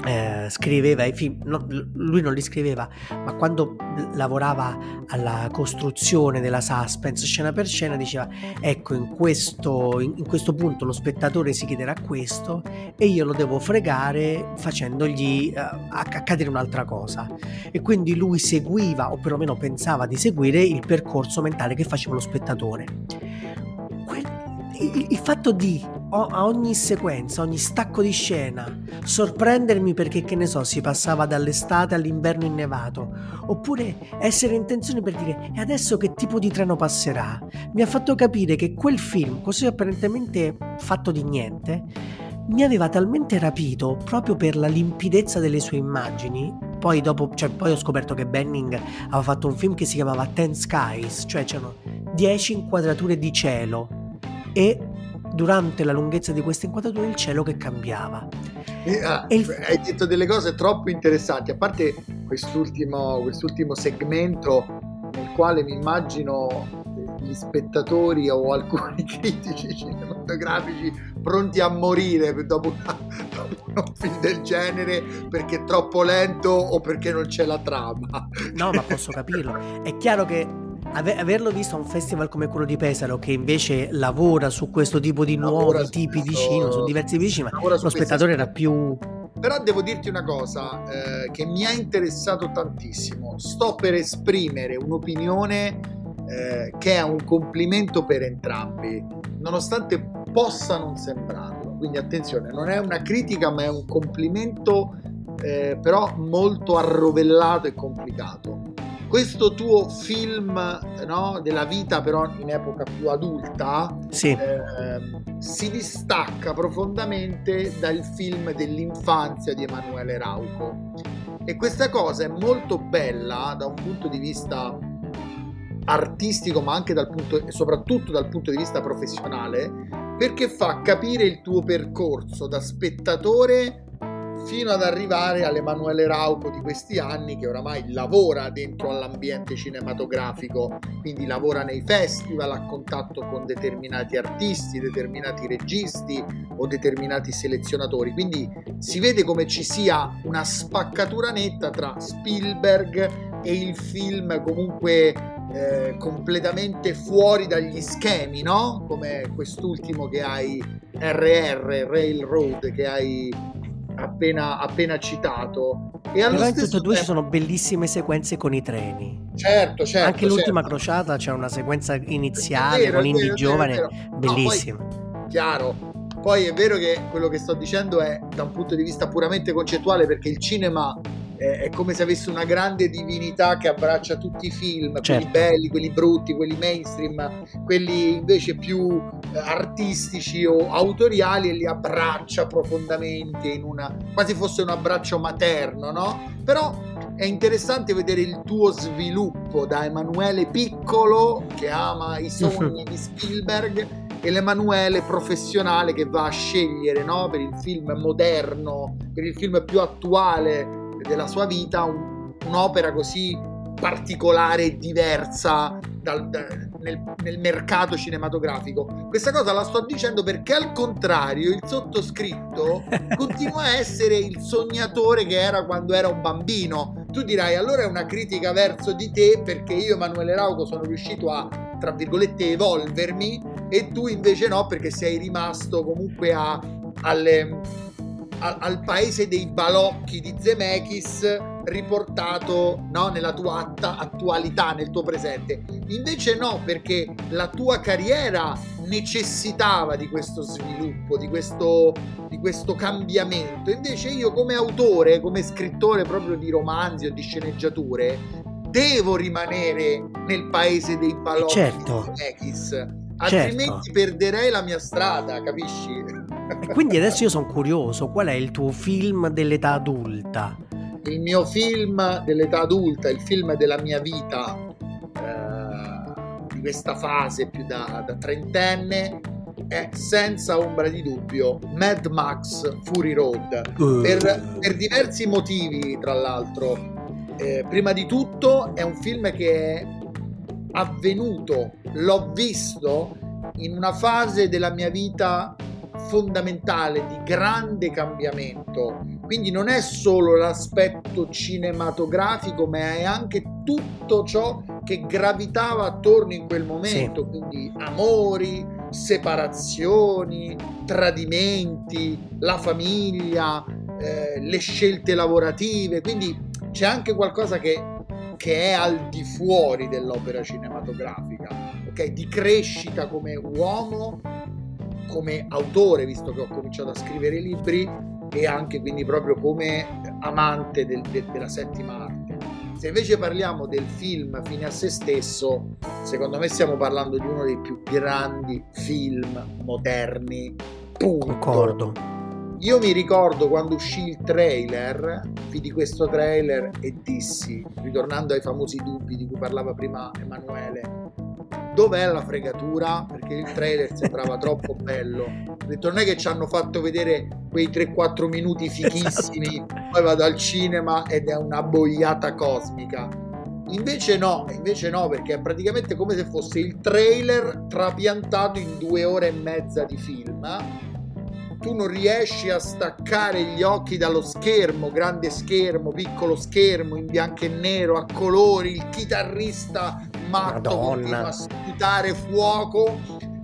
eh, scriveva i film, no, lui non li scriveva, ma quando lavorava alla costruzione della suspense scena per scena diceva ecco in questo, in, in questo punto lo spettatore si chiederà questo e io lo devo fregare facendogli uh, accadere un'altra cosa e quindi lui seguiva o perlomeno pensava di seguire il percorso mentale che faceva lo spettatore il, il fatto di a ogni sequenza, ogni stacco di scena, sorprendermi perché, che ne so, si passava dall'estate all'inverno innevato, oppure essere in tensione per dire e adesso che tipo di treno passerà, mi ha fatto capire che quel film, così apparentemente fatto di niente, mi aveva talmente rapito proprio per la limpidezza delle sue immagini. Poi, dopo, cioè, poi ho scoperto che Benning aveva fatto un film che si chiamava Ten Skies, cioè c'erano 10 inquadrature di cielo e durante la lunghezza di queste inquadrature il cielo che cambiava. Ah, il... Hai detto delle cose troppo interessanti, a parte quest'ultimo, quest'ultimo segmento nel quale mi immagino gli spettatori o alcuni critici cinematografici pronti a morire dopo, una, dopo un film del genere perché è troppo lento o perché non c'è la trama. No, ma posso capirlo. È chiaro che averlo visto a un festival come quello di Pesaro che invece lavora su questo tipo di lavora nuovi tipi questo, di cinema, su diversi tipi di cinema, lo spettatore era più... Però devo dirti una cosa eh, che mi ha interessato tantissimo. Sto per esprimere un'opinione eh, che è un complimento per entrambi, nonostante possa non sembrarlo. Quindi attenzione, non è una critica ma è un complimento eh, però molto arrovellato e complicato questo tuo film no, della vita però in epoca più adulta sì. eh, si distacca profondamente dal film dell'infanzia di Emanuele Rauco e questa cosa è molto bella da un punto di vista artistico ma anche dal punto, soprattutto dal punto di vista professionale perché fa capire il tuo percorso da spettatore fino ad arrivare all'Emanuele Rauco di questi anni che oramai lavora dentro all'ambiente cinematografico, quindi lavora nei festival a contatto con determinati artisti, determinati registi o determinati selezionatori. Quindi si vede come ci sia una spaccatura netta tra Spielberg e il film comunque eh, completamente fuori dagli schemi, no? Come quest'ultimo che hai RR, Railroad, che hai appena, appena citato. E allo Però in tutte e due ci sono bellissime sequenze con i treni. Certo, certo. Anche l'ultima certo. crociata c'è una sequenza iniziale vero, con Indy giovane, bellissima. No, chiaro. Poi è vero che quello che sto dicendo è da un punto di vista puramente concettuale perché il cinema è come se avesse una grande divinità che abbraccia tutti i film, certo. quelli belli, quelli brutti, quelli mainstream, quelli invece più eh, artistici o autoriali e li abbraccia profondamente in una quasi fosse un abbraccio materno, no? Però è interessante vedere il tuo sviluppo da Emanuele piccolo che ama i sogni di Spielberg e l'Emanuele professionale che va a scegliere no? per il film moderno, per il film più attuale della sua vita un, un'opera così particolare e diversa dal, da, nel, nel, mercato cinematografico. Questa cosa la sto dicendo perché al contrario il sottoscritto continua a essere il sognatore che era quando era un bambino. Tu dirai allora è una critica verso di te perché io Emanuele Rauco sono riuscito a, tra virgolette, evolvermi e tu invece no perché sei rimasto comunque a, alle a, al paese dei balocchi di Zemeckis riportato no, nella tua atta, attualità, nel tuo presente. Invece no, perché la tua carriera necessitava di questo sviluppo, di questo, di questo cambiamento. Invece io come autore, come scrittore proprio di romanzi o di sceneggiature, devo rimanere nel paese dei balocchi certo. di Zemeckis. Altrimenti certo. perderei la mia strada, capisci? E quindi adesso io sono curioso, qual è il tuo film dell'età adulta? Il mio film dell'età adulta, il film della mia vita, eh, di questa fase più da, da trentenne, è senza ombra di dubbio Mad Max Fury Road. Uh. Per, per, diversi motivi, tra l'altro. Eh, prima di tutto è un film che è avvenuto, l'ho visto in una fase della mia vita fondamentale di grande cambiamento. Quindi non è solo l'aspetto cinematografico, ma è anche tutto ciò che gravitava attorno in quel momento, sì. quindi amori, separazioni, tradimenti, la famiglia, eh, le scelte lavorative, quindi c'è anche qualcosa che, che è al di fuori dell'opera cinematografica, ok? Di crescita come uomo come autore, visto che ho cominciato a scrivere libri, e anche quindi proprio come amante del, de, della settima arte. Se invece parliamo del film fine a se stesso, secondo me stiamo parlando di uno dei più grandi film moderni. Punto. Concordo. Io mi ricordo quando uscì il trailer, vidi questo trailer e dissi, ritornando ai famosi dubbi di cui parlava prima Emanuele, dov'è la fregatura? Perché il trailer sembrava troppo bello. Ho detto non è che ci hanno fatto vedere quei 3-4 minuti fichissimi, esatto. poi vado al cinema ed è una boiata cosmica. Invece no, invece no, perché è praticamente come se fosse il trailer trapiantato in due ore e mezza di film. Tu non riesci a staccare gli occhi dallo schermo, grande schermo, piccolo schermo, in bianco e nero, a colori, il chitarrista matto continua a sputare fuoco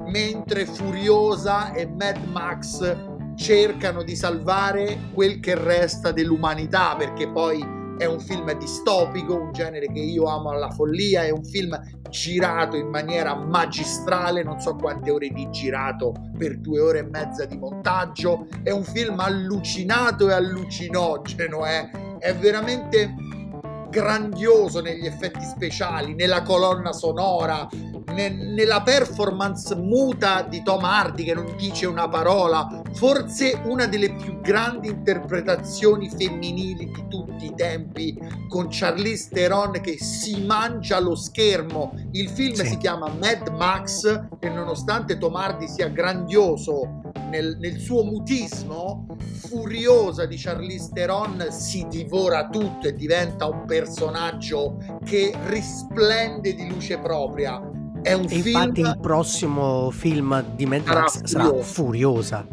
mentre Furiosa e Mad Max cercano di salvare quel che resta dell'umanità perché poi è un film distopico, un genere che io amo alla follia, è un film girato in maniera magistrale, non so quante ore di girato per due ore e mezza di montaggio, è un film allucinato e allucinogeno, eh? è veramente grandioso negli effetti speciali, nella colonna sonora, ne- nella performance muta di Tom Hardy che non dice una parola, forse una delle più grandi interpretazioni femminili di tutti i tempi, con Charlize Theron che si mangia lo schermo. Il film sì. si chiama Mad Max e nonostante Tom Hardy sia grandioso nel, nel suo mutismo, furiosa di Charlize Theron si divora tutto e diventa un personaggio che risplende di luce propria. È un e film... Infatti il prossimo film di Mad Max sarà Furiosa.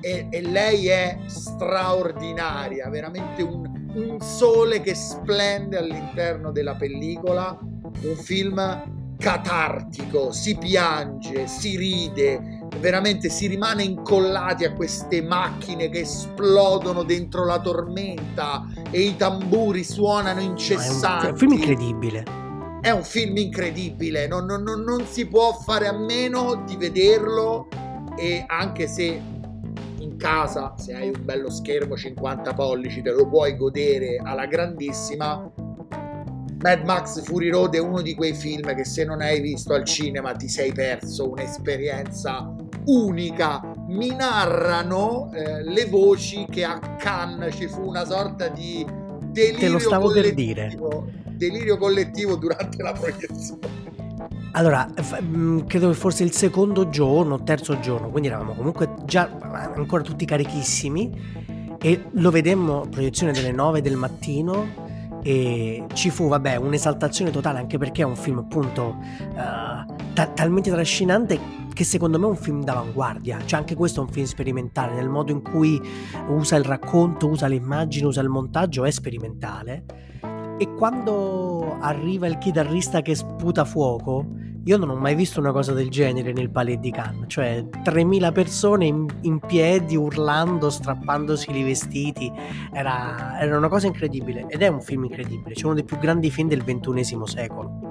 E, e, lei è straordinaria, veramente un, un sole che splende all'interno della pellicola, un film catartico, si piange, si ride, veramente si rimane incollati a queste macchine che esplodono dentro la tormenta e i tamburi suonano incessanti. È un, film incredibile. È un film incredibile, non, non, non, non si può fare a meno di vederlo e anche se in casa, se hai un bello schermo 50 pollici, te lo puoi godere alla grandissima, Mad Max Fury Road è uno di quei film che se non hai visto al cinema ti sei perso un'esperienza unica. Mi narrano eh, le voci che a Cannes ci fu una sorta di delirio Te lo stavo per dire. Delirio collettivo durante la proiezione. Allora, mm, credo che fosse il secondo giorno, terzo giorno, quindi eravamo comunque già ancora tutti carichissimi e lo vedemmo proiezione delle 9 del mattino e ci fu vabbè un'esaltazione totale anche perché è un film appunto uh, ta- talmente trascinante che secondo me è un film d'avanguardia cioè anche questo è un film sperimentale nel modo in cui usa il racconto usa l'immagine usa il montaggio è sperimentale e quando arriva il chitarrista che sputa fuoco io non ho mai visto una cosa del genere nel Palais di Cannes, cioè 3000 persone in, in piedi urlando, strappandosi i vestiti, era, era una cosa incredibile. Ed è un film incredibile, cioè uno dei più grandi film del ventunesimo secolo.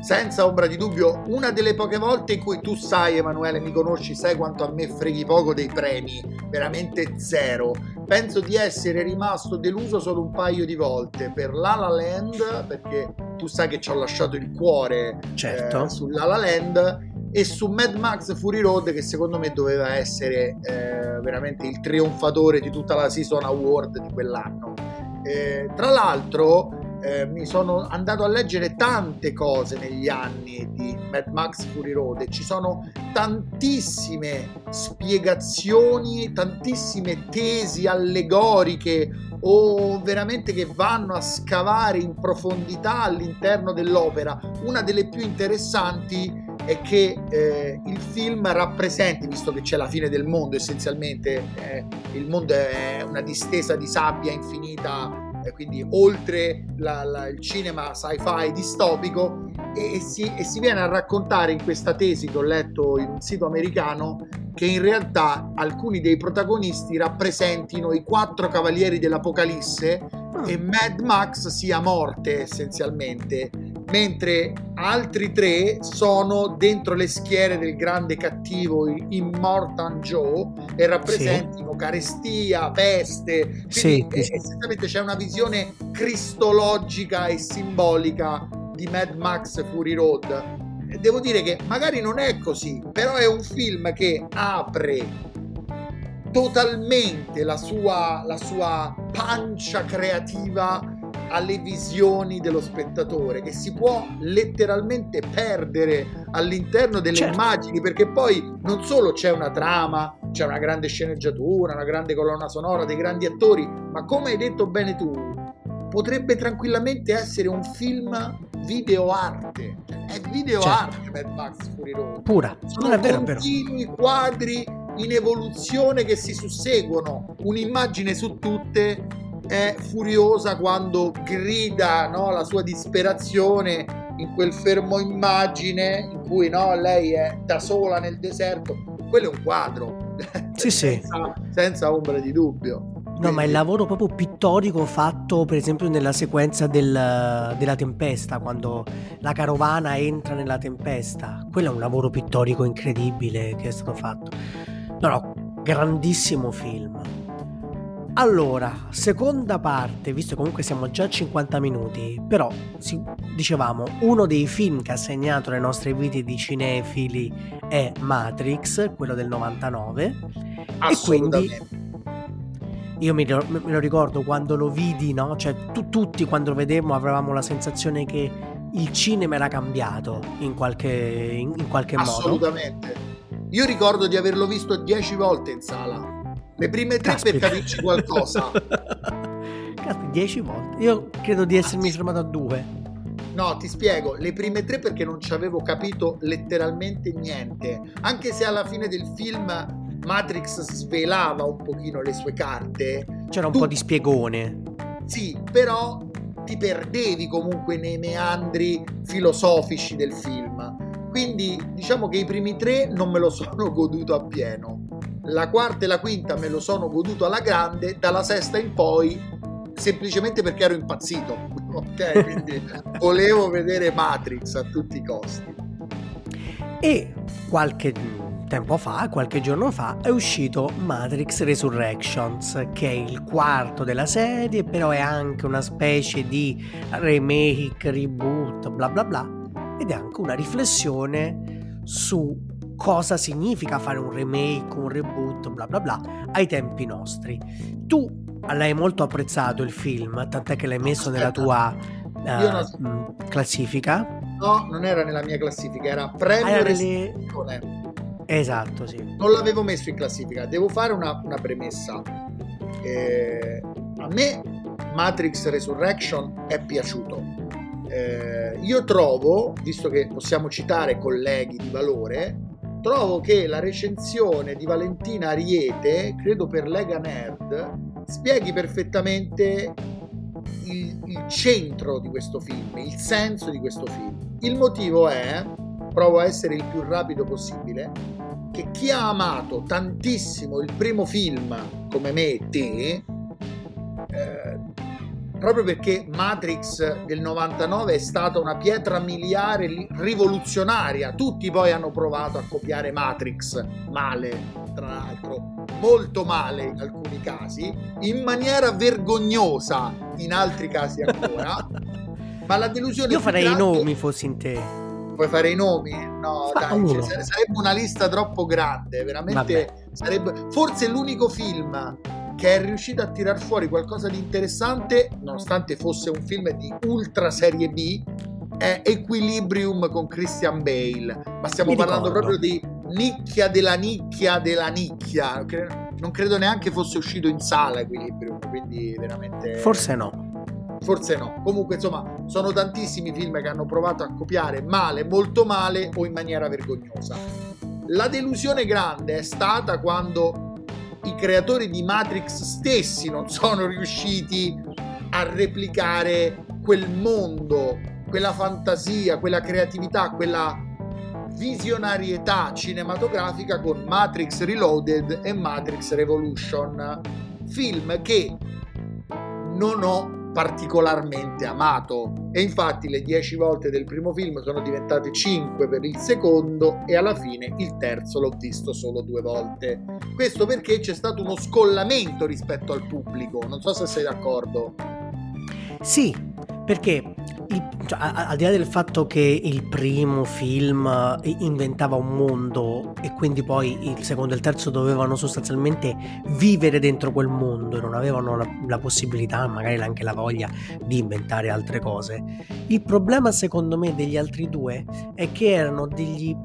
Senza ombra di dubbio, una delle poche volte in cui tu sai, Emanuele, mi conosci, sai quanto a me freghi poco dei premi, veramente zero. Penso di essere rimasto deluso solo un paio di volte per La La Land, perché tu sai che ci ho lasciato il cuore certo. eh, su La La Land, e su Mad Max Fury Road che secondo me doveva essere eh, veramente il trionfatore di tutta la season award di quell'anno. Eh, tra l'altro eh, mi sono andato a leggere tante cose negli anni di Mad Max Fury Road e ci sono tantissime spiegazioni, tantissime tesi allegoriche o veramente che vanno a scavare in profondità all'interno dell'opera. Una delle più interessanti è che eh, il film rappresenti, visto che c'è la fine del mondo essenzialmente, eh, il mondo è una distesa di sabbia infinita quindi oltre la, la, il cinema sci-fi distopico, e, si, e, si, viene a raccontare in questa tesi che ho letto in un sito americano che in realtà alcuni dei protagonisti rappresentino i quattro cavalieri dell'Apocalisse oh. e Mad Max sia morte essenzialmente mentre altri tre sono dentro le schiere del grande cattivo Immortan Joe e rappresentano sì. carestia, peste. Sì, sì. essenzialmente c'è una visione cristologica e simbolica di Mad Max Fury Road. Devo dire che magari non è così, però è un film che apre totalmente la sua, la sua pancia creativa alle visioni dello spettatore che si può letteralmente perdere all'interno delle certo. immagini perché poi non solo c'è una trama, c'è una grande sceneggiatura, una grande colonna sonora, dei grandi attori, ma come hai detto bene tu, potrebbe tranquillamente essere un film video arte. È video certo. arte Mad Max Fury Road. Pura. Sono non è vero, continui vero. quadri in evoluzione che si susseguono, un'immagine su tutte è furiosa quando grida no, la sua disperazione in quel fermo immagine in cui no, lei è da sola nel deserto. Quello è un quadro, sì, senza, sì. senza ombra di dubbio. No, ma il lavoro proprio pittorico fatto per esempio nella sequenza del, della tempesta, quando la carovana entra nella tempesta, quello è un lavoro pittorico incredibile che è stato fatto. No, no, grandissimo film. Allora, seconda parte, visto che comunque siamo già a 50 minuti, però sì, dicevamo, uno dei film che ha segnato le nostre vite di cinefili è Matrix, quello del 99. E quindi io mi, me lo ricordo quando lo vidi, no? Cioè tu, tutti quando lo vedemmo avevamo la sensazione che il cinema era cambiato in qualche, in, in qualche modo. Assolutamente. Io ricordo di averlo visto 10 volte in sala le prime tre Caspita. per capirci qualcosa. Caspita, dieci volte. Io credo di essermi fermato a due. No, ti spiego, le prime tre perché non ci avevo capito letteralmente niente. Anche se alla fine del film Matrix svelava un pochino le sue carte. C'era un tu... po' di spiegone. Sì, però ti perdevi comunque nei meandri filosofici del film. Quindi diciamo che i primi tre non me lo sono goduto appieno la quarta e la quinta me lo sono goduto alla grande, dalla sesta in poi semplicemente perché ero impazzito, ok? Quindi volevo vedere Matrix a tutti i costi. E qualche tempo fa, qualche giorno fa, è uscito Matrix Resurrections, che è il quarto della serie, però è anche una specie di remake, reboot, bla bla bla, ed è anche una riflessione su cosa significa fare un remake, un reboot, bla bla bla, ai tempi nostri. Tu l'hai molto apprezzato il film, tant'è che l'hai messo nella tua uh, non... classifica. No, non era nella mia classifica, era premio ah, le... Esatto, sì. Non l'avevo messo in classifica, devo fare una, una premessa. Eh, a me Matrix Resurrection è piaciuto. Eh, io trovo, visto che possiamo citare colleghi di valore, trovo che la recensione di Valentina Ariete, credo per Lega Nerd, spieghi perfettamente il, il, centro di questo film, il senso di questo film. Il motivo è, provo a essere il più rapido possibile, che chi ha amato tantissimo il primo film, come me e te, eh, proprio perché Matrix del 99 è stata una pietra miliare rivoluzionaria. Tutti poi hanno provato a copiare Matrix, male tra l'altro, molto male in alcuni casi, in maniera vergognosa in altri casi ancora. ma la delusione Io farei grande... i nomi fossi in te. Puoi fare i nomi? No, Fa dai, cioè, sarebbe una lista troppo grande, veramente sarebbe forse l'unico film che è riuscito a tirar fuori qualcosa di interessante, nonostante fosse un film di ultra serie B, è Equilibrium con Christian Bale. Ma stiamo Mi parlando ricordo. proprio di nicchia della nicchia della nicchia. Non credo neanche fosse uscito in sala Equilibrium, quindi veramente... Forse no. Forse no. Comunque, insomma, sono tantissimi film che hanno provato a copiare male, molto male o in maniera vergognosa. La delusione grande è stata quando i creatori di Matrix stessi non sono riusciti a replicare quel mondo, quella fantasia, quella creatività, quella visionarietà cinematografica con Matrix Reloaded e Matrix Revolution, film che non ho particolarmente amato e infatti le 10 volte del primo film sono diventate 5 per il secondo e alla fine il terzo l'ho visto solo due volte. Questo perché c'è stato uno scollamento rispetto al pubblico, non so se sei d'accordo. Sì, perché cioè, al di là del fatto che il primo film eh, inventava un mondo e quindi poi il secondo e il terzo dovevano sostanzialmente vivere dentro quel mondo e non avevano la, la possibilità, magari anche la voglia di inventare altre cose, il problema secondo me degli altri due è che erano degli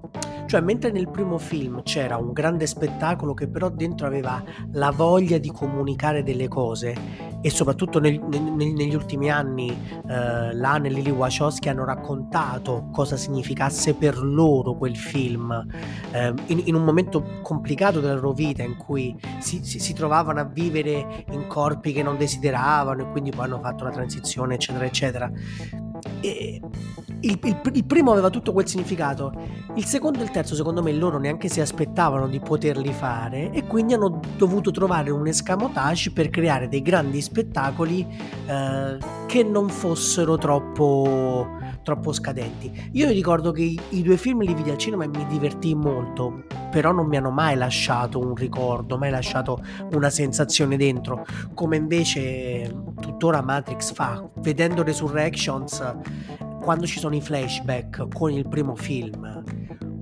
cioè, mentre nel primo film c'era un grande spettacolo che però dentro aveva la voglia di comunicare delle cose e soprattutto nel, nel, negli ultimi anni eh, e Lily Wachowski hanno raccontato cosa significasse per loro quel film. Eh, in, in, un momento complicato della loro vita in cui si, si, si, trovavano a vivere in corpi che non desideravano e quindi poi hanno fatto la transizione eccetera eccetera il, il, il, primo aveva tutto quel significato, il secondo e il terzo secondo me loro neanche si aspettavano di poterli fare e quindi hanno dovuto trovare un escamotage per creare dei grandi spettacoli eh, che non fossero troppo, troppo scadenti. Io ricordo che i, i due film li vidi al cinema e mi divertì molto, però non mi hanno mai lasciato un ricordo, mai lasciato una sensazione dentro, come invece tuttora Matrix fa, vedendo Resurrections quando ci sono i flashback con il primo film,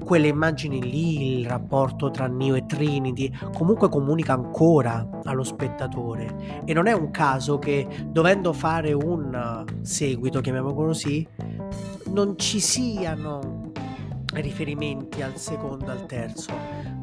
quelle immagini lì, il rapporto tra Neo e Trinity, comunque comunica ancora allo spettatore. E non è un caso che dovendo fare un seguito, chiamiamolo così, non ci siano riferimenti al secondo, al terzo,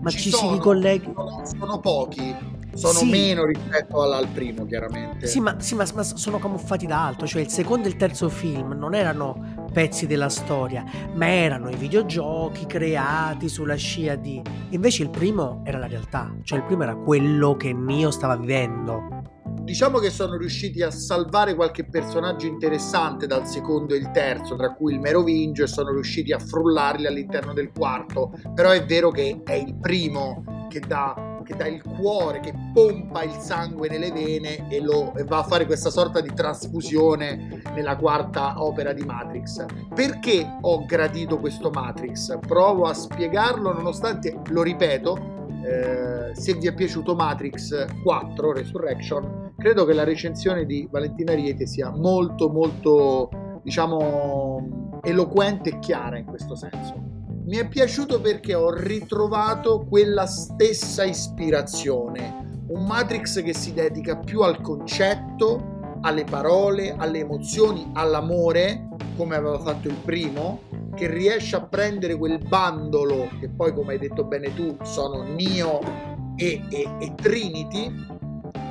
ma ci, ci sono, si ricolleghi. Sono, pochi sono sì. meno rispetto al primo, chiaramente. Sì, ma, sì ma, ma, sono camuffati da altro. Cioè, il secondo e il terzo film non erano pezzi della storia, ma erano i videogiochi creati sulla scia di. Invece il primo era la realtà, cioè il primo era quello che Neo stava vivendo. Diciamo che sono riusciti a salvare qualche personaggio interessante dal secondo e il terzo, tra cui il Merovingio, e sono riusciti a frullarli all'interno del quarto. Però è vero che è il primo che dà che dà il cuore, che pompa il sangue nelle vene e, lo, e va a fare questa sorta di trasfusione nella quarta opera di Matrix. Perché ho gradito questo Matrix? Provo a spiegarlo nonostante, lo ripeto, eh, se vi è piaciuto Matrix 4 Resurrection, credo che la recensione di Valentina Riete sia molto molto diciamo eloquente e chiara in questo senso. Mi è piaciuto perché ho ritrovato quella stessa ispirazione, un Matrix che si dedica più al concetto, alle parole, alle emozioni, all'amore, come aveva fatto il primo, che riesce a prendere quel bandolo, che poi come hai detto bene tu sono Neo e, e, e Trinity,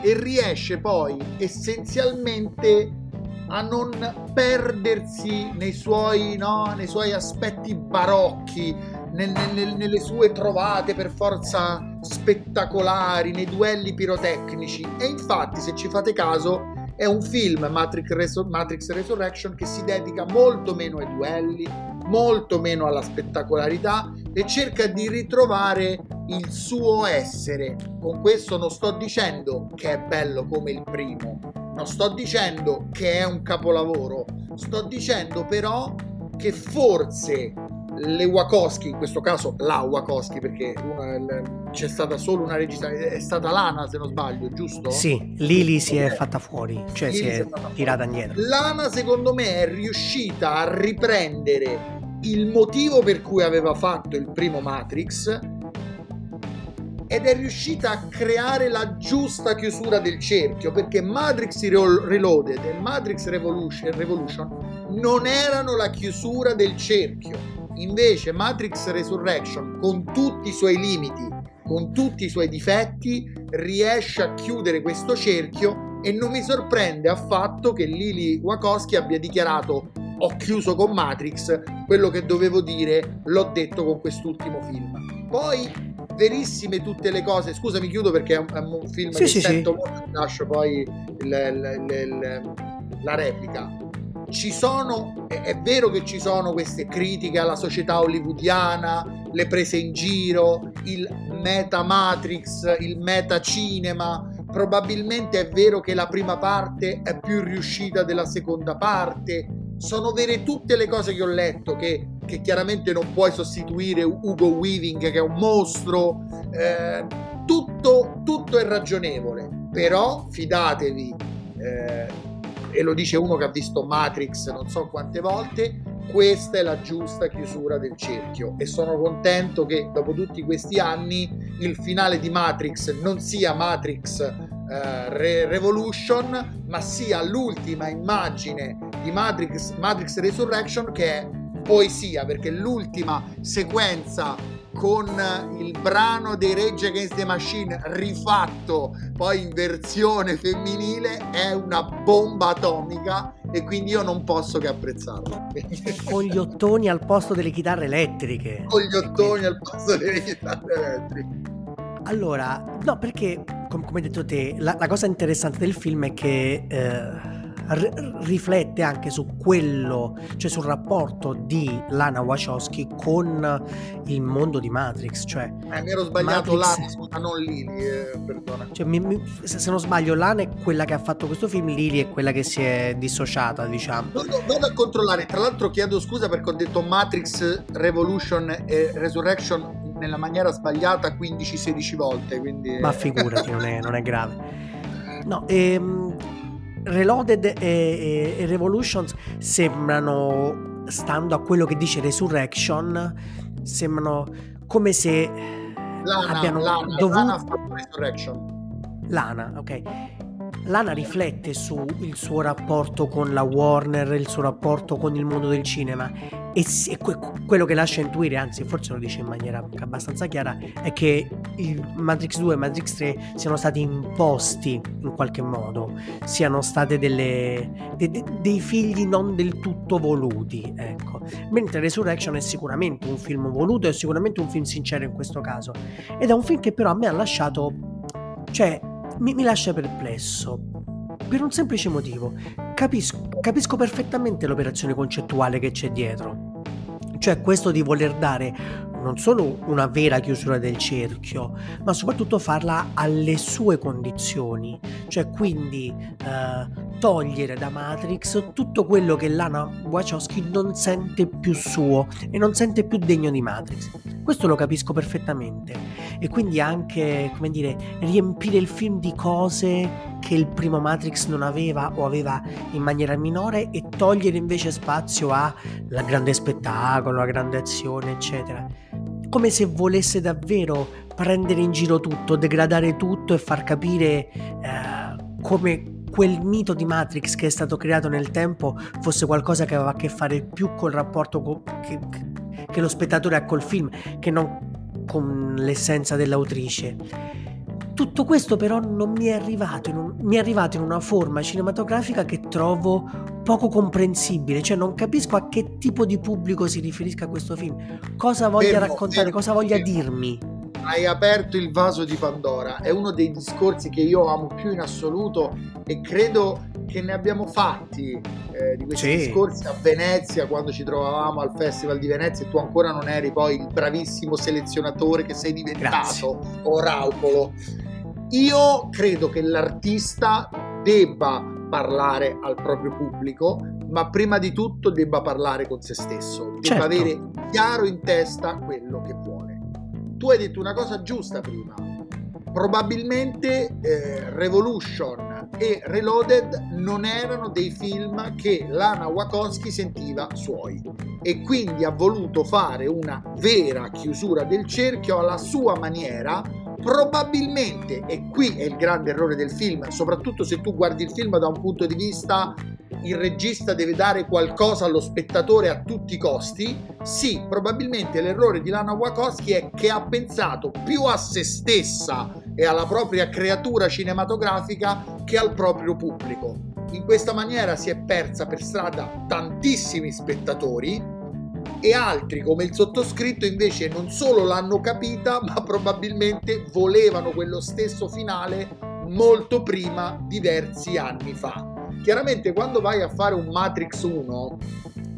e riesce poi essenzialmente a non perdersi nei suoi, no, nei suoi aspetti barocchi, nel, nel, nelle sue trovate per forza spettacolari, nei duelli pirotecnici. E infatti, se ci fate caso, è un film Matrix, Resur- Matrix Resurrection che si dedica molto meno ai duelli, molto meno alla spettacolarità e cerca di ritrovare il suo essere. Con questo non sto dicendo che è bello come il primo, non sto dicendo che è un capolavoro, sto dicendo però che forse le Wachowski, in questo caso la Wachowski, perché una, c'è stata solo una regista, è stata Lana se non sbaglio, giusto? Sì, Lily si è fatta fuori, cioè Lily si è, è tirata indietro. Lana secondo me è riuscita a riprendere il motivo per cui aveva fatto il primo Matrix ed è riuscita a creare la giusta chiusura del cerchio perché Matrix Reloaded e Matrix Revolution, Revolution non erano la chiusura del cerchio. Invece Matrix Resurrection, con tutti i suoi limiti, con tutti i suoi difetti, riesce a chiudere questo cerchio e non mi sorprende affatto che Lily Wachowski abbia dichiarato ho chiuso con Matrix, quello che dovevo dire l'ho detto con quest'ultimo film. Poi verissime tutte le cose. Scusami, chiudo perché è un, è un film sì, che sì, sento sì. molto. Lascio poi il, il, il, la replica. Ci sono, è, vero che ci sono queste critiche alla società hollywoodiana, le prese in giro, il meta matrix, il meta cinema, probabilmente è vero che la prima parte è più riuscita della seconda parte. Sono vere tutte le cose che ho letto, che, che chiaramente non puoi sostituire Ugo Weaving, che è un mostro. Eh, tutto, tutto, è ragionevole, però fidatevi, eh, e lo dice uno che ha visto Matrix non so quante volte, questa è la giusta chiusura del cerchio. E sono contento che dopo tutti questi anni il finale di Matrix non sia Matrix eh, Re- Revolution ma sia l'ultima immagine di Matrix, Matrix Resurrection che è poesia perché l'ultima sequenza con il brano dei Rage Against the Machine rifatto poi in versione femminile è una bomba atomica e quindi io non posso che apprezzarlo. Con gli ottoni al posto delle chitarre elettriche. Con gli ottoni al posto delle chitarre elettriche. Allora, no, perché com- come hai detto te, la, la, cosa interessante del film è che eh, r- riflette anche su quello, cioè sul rapporto di Lana Wachowski con il mondo di Matrix. Cioè, eh, mi ero sbagliato Matrix... Lana, scusa, non Lily, eh, perdona. Cioè, mi, mi, se, se, non sbaglio, Lana è quella che ha fatto questo film, Lily è quella che si è dissociata, diciamo. Vado, vado a controllare, tra l'altro chiedo scusa perché ho detto Matrix Revolution e Resurrection nella maniera sbagliata 15-16 volte. Quindi... Ma figurati, non, è, non è grave. No, ehm, Reloaded e, e, e, Revolutions sembrano, stando a quello che dice Resurrection, sembrano come se Lana, abbiano Lana, dovuto... Lana. Lana, ok. Lana riflette sul suo rapporto con la Warner, il suo rapporto con il mondo del cinema e, e que- quello che lascia intuire, anzi forse lo dice in maniera abbastanza chiara, è che il Matrix 2 e Matrix 3 siano stati imposti in qualche modo, siano delle, de- de- dei figli non del tutto voluti, ecco. Mentre Resurrection è sicuramente un film voluto, è sicuramente un film sincero in questo caso, ed è un film che però a me ha lasciato, cioè mi, mi lascia perplesso. Per un semplice motivo. Capisco, capisco perfettamente l'operazione concettuale che c'è dietro. Cioè questo di voler dare non solo una vera chiusura del cerchio, ma soprattutto farla alle sue condizioni, cioè quindi eh, togliere da Matrix tutto quello che Lana Wachowski non sente più suo e non sente più degno di Matrix. Questo lo capisco perfettamente. E quindi anche, come dire, riempire il film di cose che il primo Matrix non aveva o aveva in maniera minore e togliere invece spazio al grande spettacolo, la grande azione, eccetera come se volesse davvero prendere in giro tutto, degradare tutto e far capire eh, come quel mito di Matrix che è stato creato nel tempo fosse qualcosa che aveva a che fare più col rapporto co- che, che lo spettatore ha col film che non con l'essenza dell'autrice. Tutto questo però non mi è arrivato, un, mi è arrivato in una forma cinematografica che trovo poco comprensibile, cioè non capisco a che tipo di pubblico si riferisca questo film, cosa voglia fermo, raccontare, fermo, cosa voglia fermo. dirmi. Hai aperto il vaso di Pandora, è uno dei discorsi che io amo più in assoluto e credo che ne abbiamo fatti eh, di questi sì. discorsi a Venezia quando ci trovavamo al Festival di Venezia e tu ancora non eri poi il bravissimo selezionatore che sei diventato, Oraupolo. Io credo che l'artista debba parlare al proprio pubblico, ma prima di tutto debba parlare con se stesso, debba certo. avere chiaro in testa quello che vuole. Tu hai detto una cosa giusta prima. Probabilmente eh, Revolution e Reloaded non erano dei film che Lana Wachowski sentiva suoi e quindi ha voluto fare una vera chiusura del cerchio alla sua maniera probabilmente, e qui è il grande errore del film, soprattutto se tu guardi il film da un punto di vista il regista deve dare qualcosa allo spettatore a tutti i costi, sì, probabilmente l'errore di Lana Wachowski è che ha pensato più a se stessa e alla propria creatura cinematografica che al proprio pubblico. In questa maniera si è persa per strada tantissimi spettatori e altri come il sottoscritto invece non solo l'hanno capita ma probabilmente volevano quello stesso finale molto prima, diversi anni fa. Chiaramente quando vai a fare un Matrix 1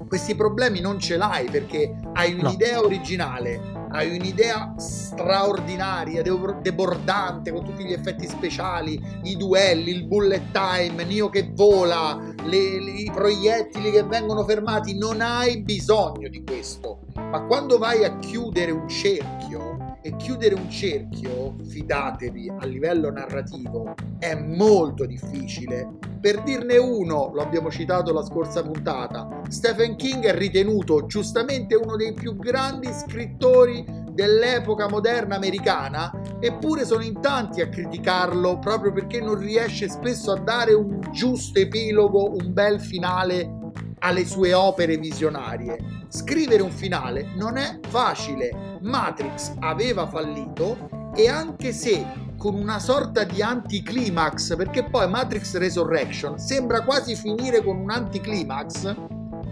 questi problemi non ce l'hai perché hai un'idea no. originale, hai un'idea straordinaria, debordante, con tutti gli effetti speciali, i duelli, il bullet time, Nio che vola, le, le, i proiettili che vengono fermati, non hai bisogno di questo. Ma quando vai a chiudere un cerchio, e chiudere un cerchio, fidatevi, a livello narrativo è molto difficile. Per dirne uno, lo abbiamo citato la scorsa puntata, Stephen King è ritenuto giustamente uno dei più grandi scrittori dell'epoca moderna americana, eppure sono in tanti a criticarlo proprio perché non riesce spesso a dare un giusto epilogo, un bel finale alle sue opere visionarie. Scrivere un finale non è facile. Matrix aveva fallito e anche se con una sorta di anticlimax, perché poi Matrix Resurrection sembra quasi finire con un anticlimax,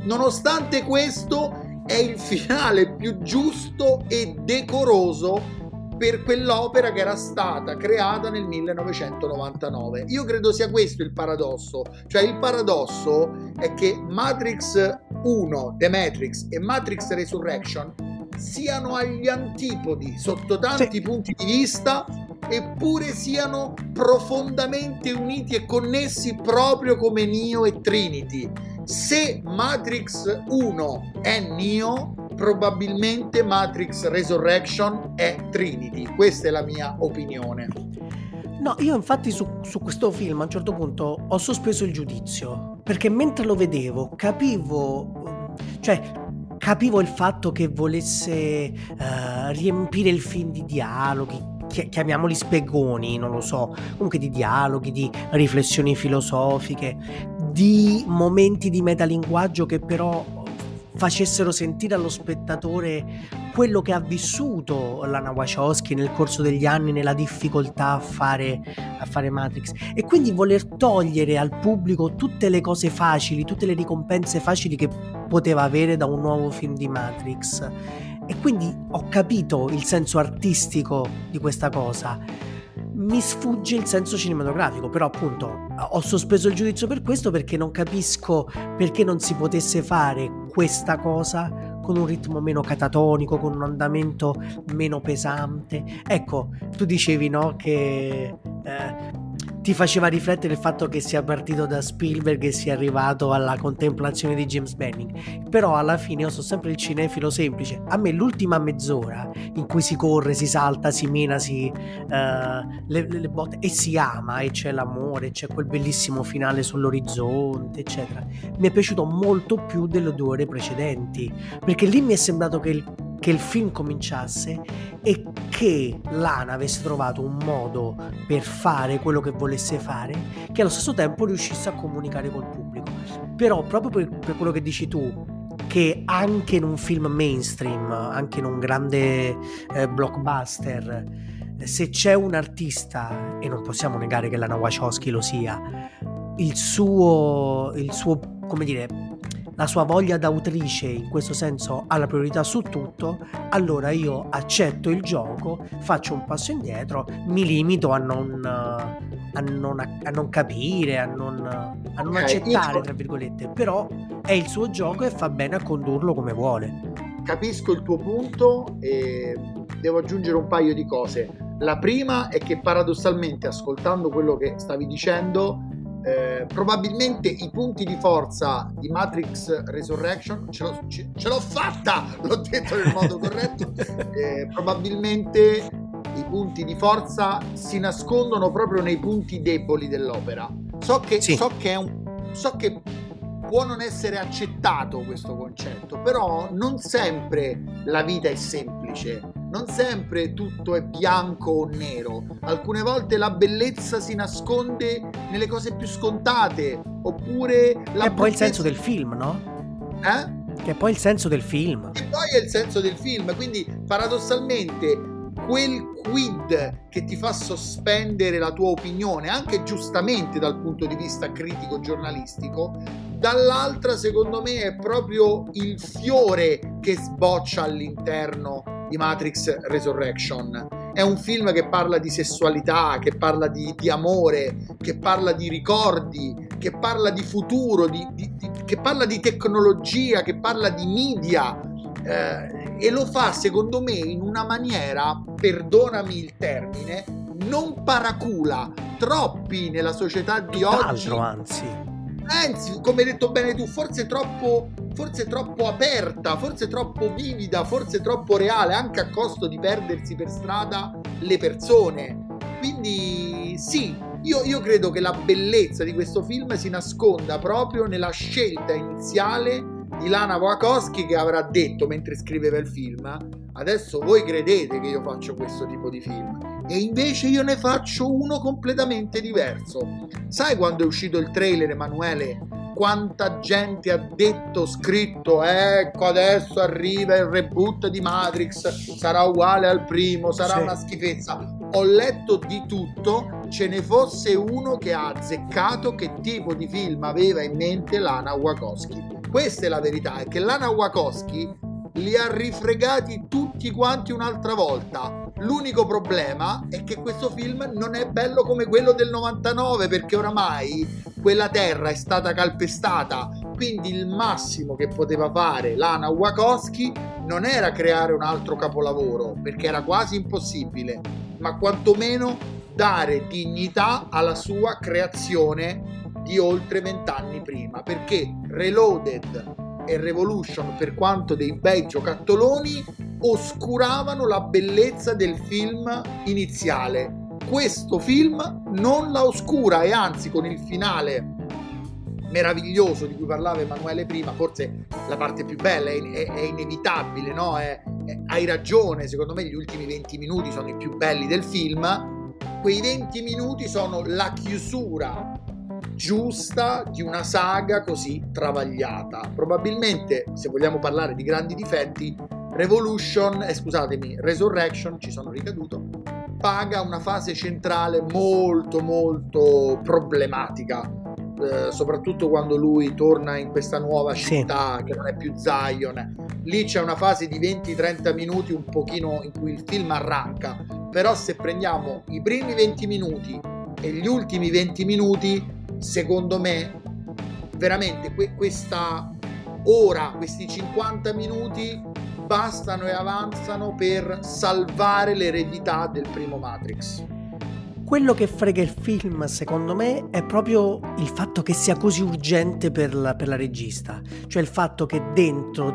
nonostante questo è il finale più giusto e decoroso per quell'opera che era stata creata nel 1999. Io credo sia questo il paradosso, cioè il paradosso è che Matrix 1, The Matrix e Matrix Resurrection siano agli antipodi sotto tanti sì. punti di vista eppure siano profondamente uniti e connessi proprio come Neo e Trinity. Se Matrix 1 è Neo, probabilmente Matrix Resurrection è Trinity. Questa è la mia opinione. No, io infatti su, su, questo film a un certo punto ho sospeso il giudizio, perché mentre lo vedevo capivo, cioè capivo il fatto che volesse uh, riempire il film di dialoghi, chiamiamoli spiegoni, non lo so, comunque di dialoghi, di riflessioni filosofiche, di momenti di metalinguaggio che però facessero sentire allo spettatore quello che ha vissuto Lana Wachowski nel corso degli anni nella difficoltà a fare, a fare Matrix. E quindi voler togliere al pubblico tutte le cose facili, tutte le ricompense facili che poteva avere da un nuovo film di Matrix. E quindi ho capito il senso artistico di questa cosa mi sfugge il senso cinematografico, però appunto ho sospeso il giudizio per questo perché non capisco perché non si potesse fare questa cosa con un ritmo meno catatonico, con un andamento meno pesante. Ecco, tu dicevi no che eh, ti faceva riflettere il fatto che sia partito da Spielberg e sia arrivato alla contemplazione di James Benning. Però alla fine io sono sempre il cinefilo semplice. A me l'ultima mezz'ora in cui si corre, si salta, si mena, si uh, le, le, botte e si ama e c'è l'amore, c'è quel bellissimo finale sull'orizzonte, eccetera. Mi è piaciuto molto più delle due ore precedenti, perché lì mi è sembrato che il che il film cominciasse e che Lana avesse trovato un modo per fare quello che volesse fare che allo stesso tempo riuscisse a comunicare col pubblico. Però proprio per, per quello che dici tu, che anche in un film mainstream, anche in un grande eh, blockbuster, se c'è un artista, e non possiamo negare che Lana Wachowski lo sia, il suo, il suo come dire, la sua voglia d'autrice in questo senso ha la priorità su tutto, allora io accetto il gioco, faccio un passo indietro, mi limito a non, a non, a non capire, a non, a non okay, accettare, io... tra virgolette, però è il suo gioco e fa bene a condurlo come vuole. Capisco il tuo punto e devo aggiungere un paio di cose. La prima è che paradossalmente, ascoltando quello che stavi dicendo, eh, probabilmente i punti di forza di Matrix Resurrection ce l'ho, ce, ce l'ho fatta, l'ho detto nel modo corretto. Eh, probabilmente i punti di forza si nascondono proprio nei punti deboli dell'opera. So che, sì. so che, un, so che può non essere accettato questo concetto, però non sempre la vita è semplice, non sempre tutto è bianco o nero, alcune volte la bellezza si nasconde nelle cose più scontate, oppure la... È poi il senso del film, no? Eh? Che è poi il senso del film. E poi è il senso del film, quindi paradossalmente quel quid che ti fa sospendere la tua opinione, anche giustamente dal punto di vista critico giornalistico, dall'altra secondo me è proprio il fiore che sboccia all'interno di Matrix Resurrection. È un film che parla di sessualità, che parla di, di amore, che parla di ricordi, che parla di futuro, di, di, che parla di tecnologia, che parla di media, eh, e lo fa secondo me in una maniera, perdonami il termine, non paracula troppi nella società di oggi. anzi. Anzi, come hai detto bene tu, forse troppo, forse troppo aperta, forse troppo vivida, forse troppo reale, anche a costo di perdersi per strada le persone. Quindi sì, io, io, credo che la bellezza di questo film si nasconda proprio nella scelta iniziale di Lana Wachowski che avrà detto mentre scriveva il film adesso voi credete che io faccio questo tipo di film e invece io ne faccio uno completamente diverso sai quando è uscito il trailer Emanuele quanta gente ha detto, scritto, ecco adesso arriva il reboot di Matrix, sarà uguale al primo, sarà sì. una schifezza. Ho letto di tutto, ce ne fosse uno che ha azzeccato che tipo di film aveva in mente Lana Wachowski. Questa è la verità, è che Lana Wachowski li ha rifregati tutti quanti un'altra volta. L'unico problema è che questo film non è bello come quello del 99 perché oramai quella terra è stata calpestata. Quindi il massimo che poteva fare Lana Wachowski non era creare un altro capolavoro perché era quasi impossibile, ma quantomeno dare dignità alla sua creazione di oltre vent'anni prima perché Reloaded e Revolution, per quanto dei bei giocattoloni, oscuravano la bellezza del film iniziale. Questo film non la oscura e anzi con il finale meraviglioso di cui parlava Emanuele prima, forse la parte più bella, è, è, è inevitabile, no? È, hai ragione, secondo me gli ultimi 20 minuti sono i più belli del film. Quei 20 minuti sono la chiusura giusta di una saga così travagliata. Probabilmente, se vogliamo parlare di grandi difetti, Revolution, eh, scusatemi, Resurrection, ci sono ricaduto, paga una fase centrale molto molto problematica. Eh, soprattutto quando lui torna in questa nuova città sì. che non è più Zion lì c'è una fase di 20-30 minuti un pochino in cui il film arranca però se prendiamo i primi 20 minuti e gli ultimi 20 minuti secondo me, veramente que- questa ora, questi 50 minuti bastano e avanzano per salvare l'eredità del primo Matrix quello che frega il film, secondo me, è proprio il fatto che sia così urgente per la, per la regista. Cioè il fatto che dentro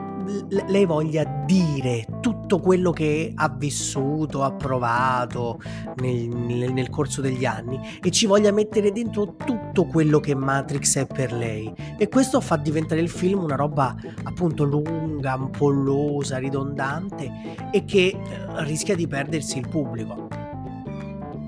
l- lei voglia dire tutto quello che ha vissuto, ha provato nel, nel, nel, corso degli anni e ci voglia mettere dentro tutto quello che Matrix è per lei. E questo fa diventare il film una roba appunto lunga, ampollosa, ridondante e che eh, rischia di perdersi il pubblico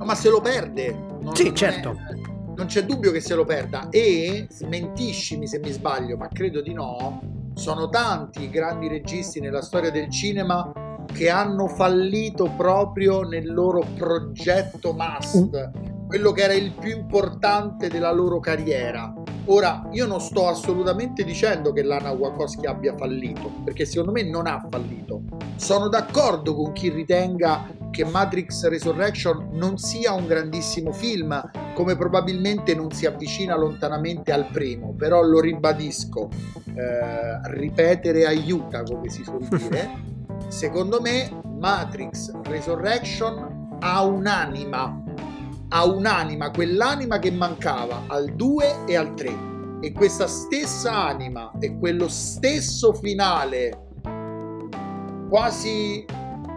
ma se lo perde. Non, sì, non certo. È, non c'è dubbio che se lo perda. E smentiscimi se mi sbaglio, ma credo di no. Sono tanti i grandi registi nella storia del cinema che hanno fallito proprio nel loro progetto must, mm. quello che era il più importante della loro carriera. Ora, io non sto assolutamente dicendo che Lana Wachowski abbia fallito, perché secondo me non ha fallito. Sono d'accordo con chi ritenga che Matrix Resurrection non sia un grandissimo film, come probabilmente non si avvicina lontanamente al primo, però lo ribadisco, eh, ripetere aiuta, come si suol dire. Secondo me Matrix Resurrection ha un'anima, ha un'anima, quell'anima che mancava al 2 e al 3. E questa stessa anima e quello stesso finale quasi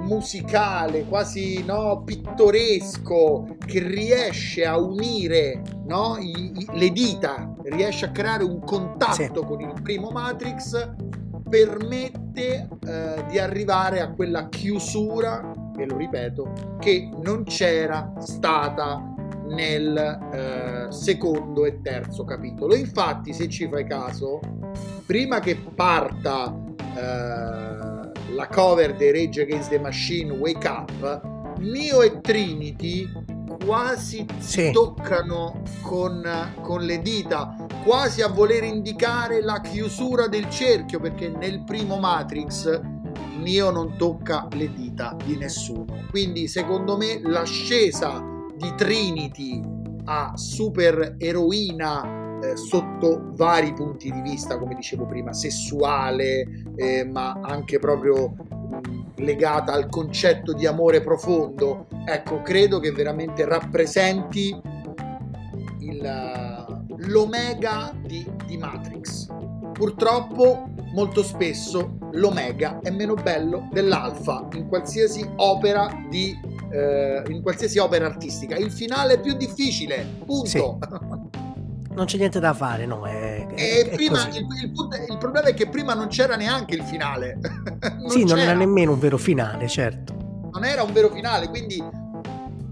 musicale, quasi no, pittoresco, che riesce a unire no, i, i, le dita, riesce a creare un contatto sì. con il primo Matrix, permette eh, di arrivare a quella chiusura, e lo ripeto, che non c'era stata nel eh, secondo e terzo capitolo. Infatti, se ci fai caso, prima che parta eh, la cover dei Rage Against the Machine Wake Up, Neo e Trinity quasi sì. toccano con, con, le dita, quasi a voler indicare la chiusura del cerchio, perché nel primo Matrix Neo non tocca le dita di nessuno. Quindi secondo me l'ascesa di Trinity a super eroina eh, sotto vari punti di vista, come dicevo prima, sessuale, eh, ma anche proprio legata al concetto di amore profondo. Ecco, credo che veramente rappresenti il, l'omega di, di Matrix. Purtroppo molto spesso l'omega è meno bello dell'alfa in qualsiasi opera di eh, in qualsiasi opera artistica. Il finale è più difficile, punto. Sì. Non c'è niente da fare, no? È, è, è prima, il, il, il, problema è che prima non c'era neanche il finale. non sì, c'era. non era nemmeno un vero finale, certo. Non era un vero finale, quindi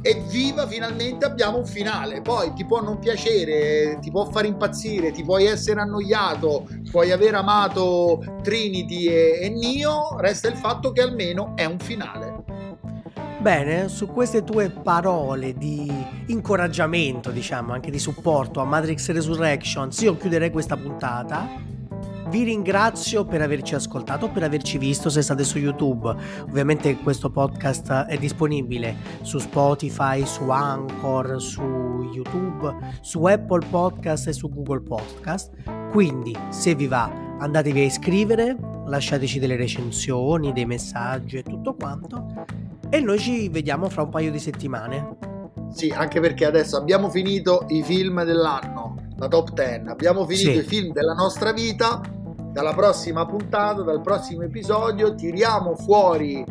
evviva finalmente abbiamo un finale poi ti può non piacere ti può far impazzire ti puoi essere annoiato puoi aver amato Trinity e, e Nio resta il fatto che almeno è un finale Bene, su queste tue parole di incoraggiamento, diciamo, anche di supporto a Matrix Resurrections, io chiuderei questa puntata. Vi ringrazio per averci ascoltato, per averci visto se state su YouTube. Ovviamente questo podcast è disponibile su Spotify, su Anchor, su YouTube, su Apple Podcast e su Google Podcast. Quindi, se vi va, andatevi a iscrivere, lasciateci delle recensioni, dei messaggi e tutto quanto e noi ci vediamo fra un paio di settimane. Sì, anche perché adesso abbiamo finito i film dell'anno, la top 10, abbiamo finito sì. i film della nostra vita. Dalla prossima puntata, dal prossimo episodio, tiriamo fuori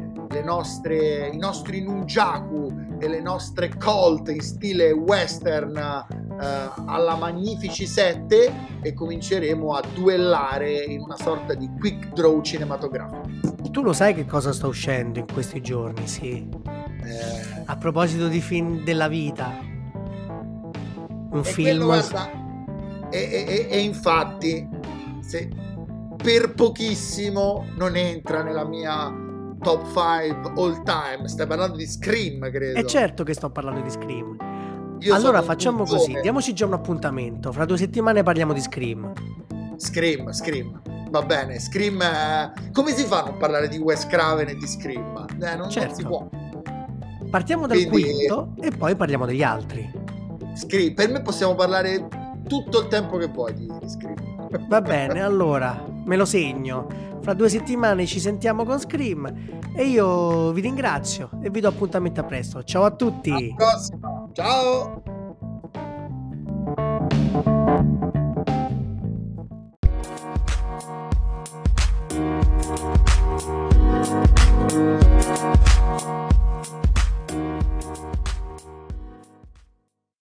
nostre, i nostri nunjaku e le nostre colt in stile western eh, alla Magnifici 7 e cominceremo a duellare in una sorta di quick draw cinematografico. Tu lo sai che cosa sta uscendo in questi giorni, sì. Eh... A proposito di film della vita. Un e film... Quello, guarda, e, e, e infatti, se per pochissimo non entra nella mia top 5 all time. Stai parlando di Scream, credo. E certo che sto parlando di Scream. Io allora facciamo così, diamoci già un appuntamento. Fra due settimane parliamo di Scream. Scream, Scream. Va bene, Scream. Eh, come si fa a non parlare di Wes Craven e di Scream? Eh, non, certo. non si può. Partiamo dal Quindi, quinto e poi parliamo degli altri. Scream, per me possiamo parlare tutto il tempo che vuoi di, di Scream. Va bene, allora me lo segno. Fra due settimane ci sentiamo con Scream e io vi ringrazio e vi do appuntamento a presto. Ciao a tutti. Ciao.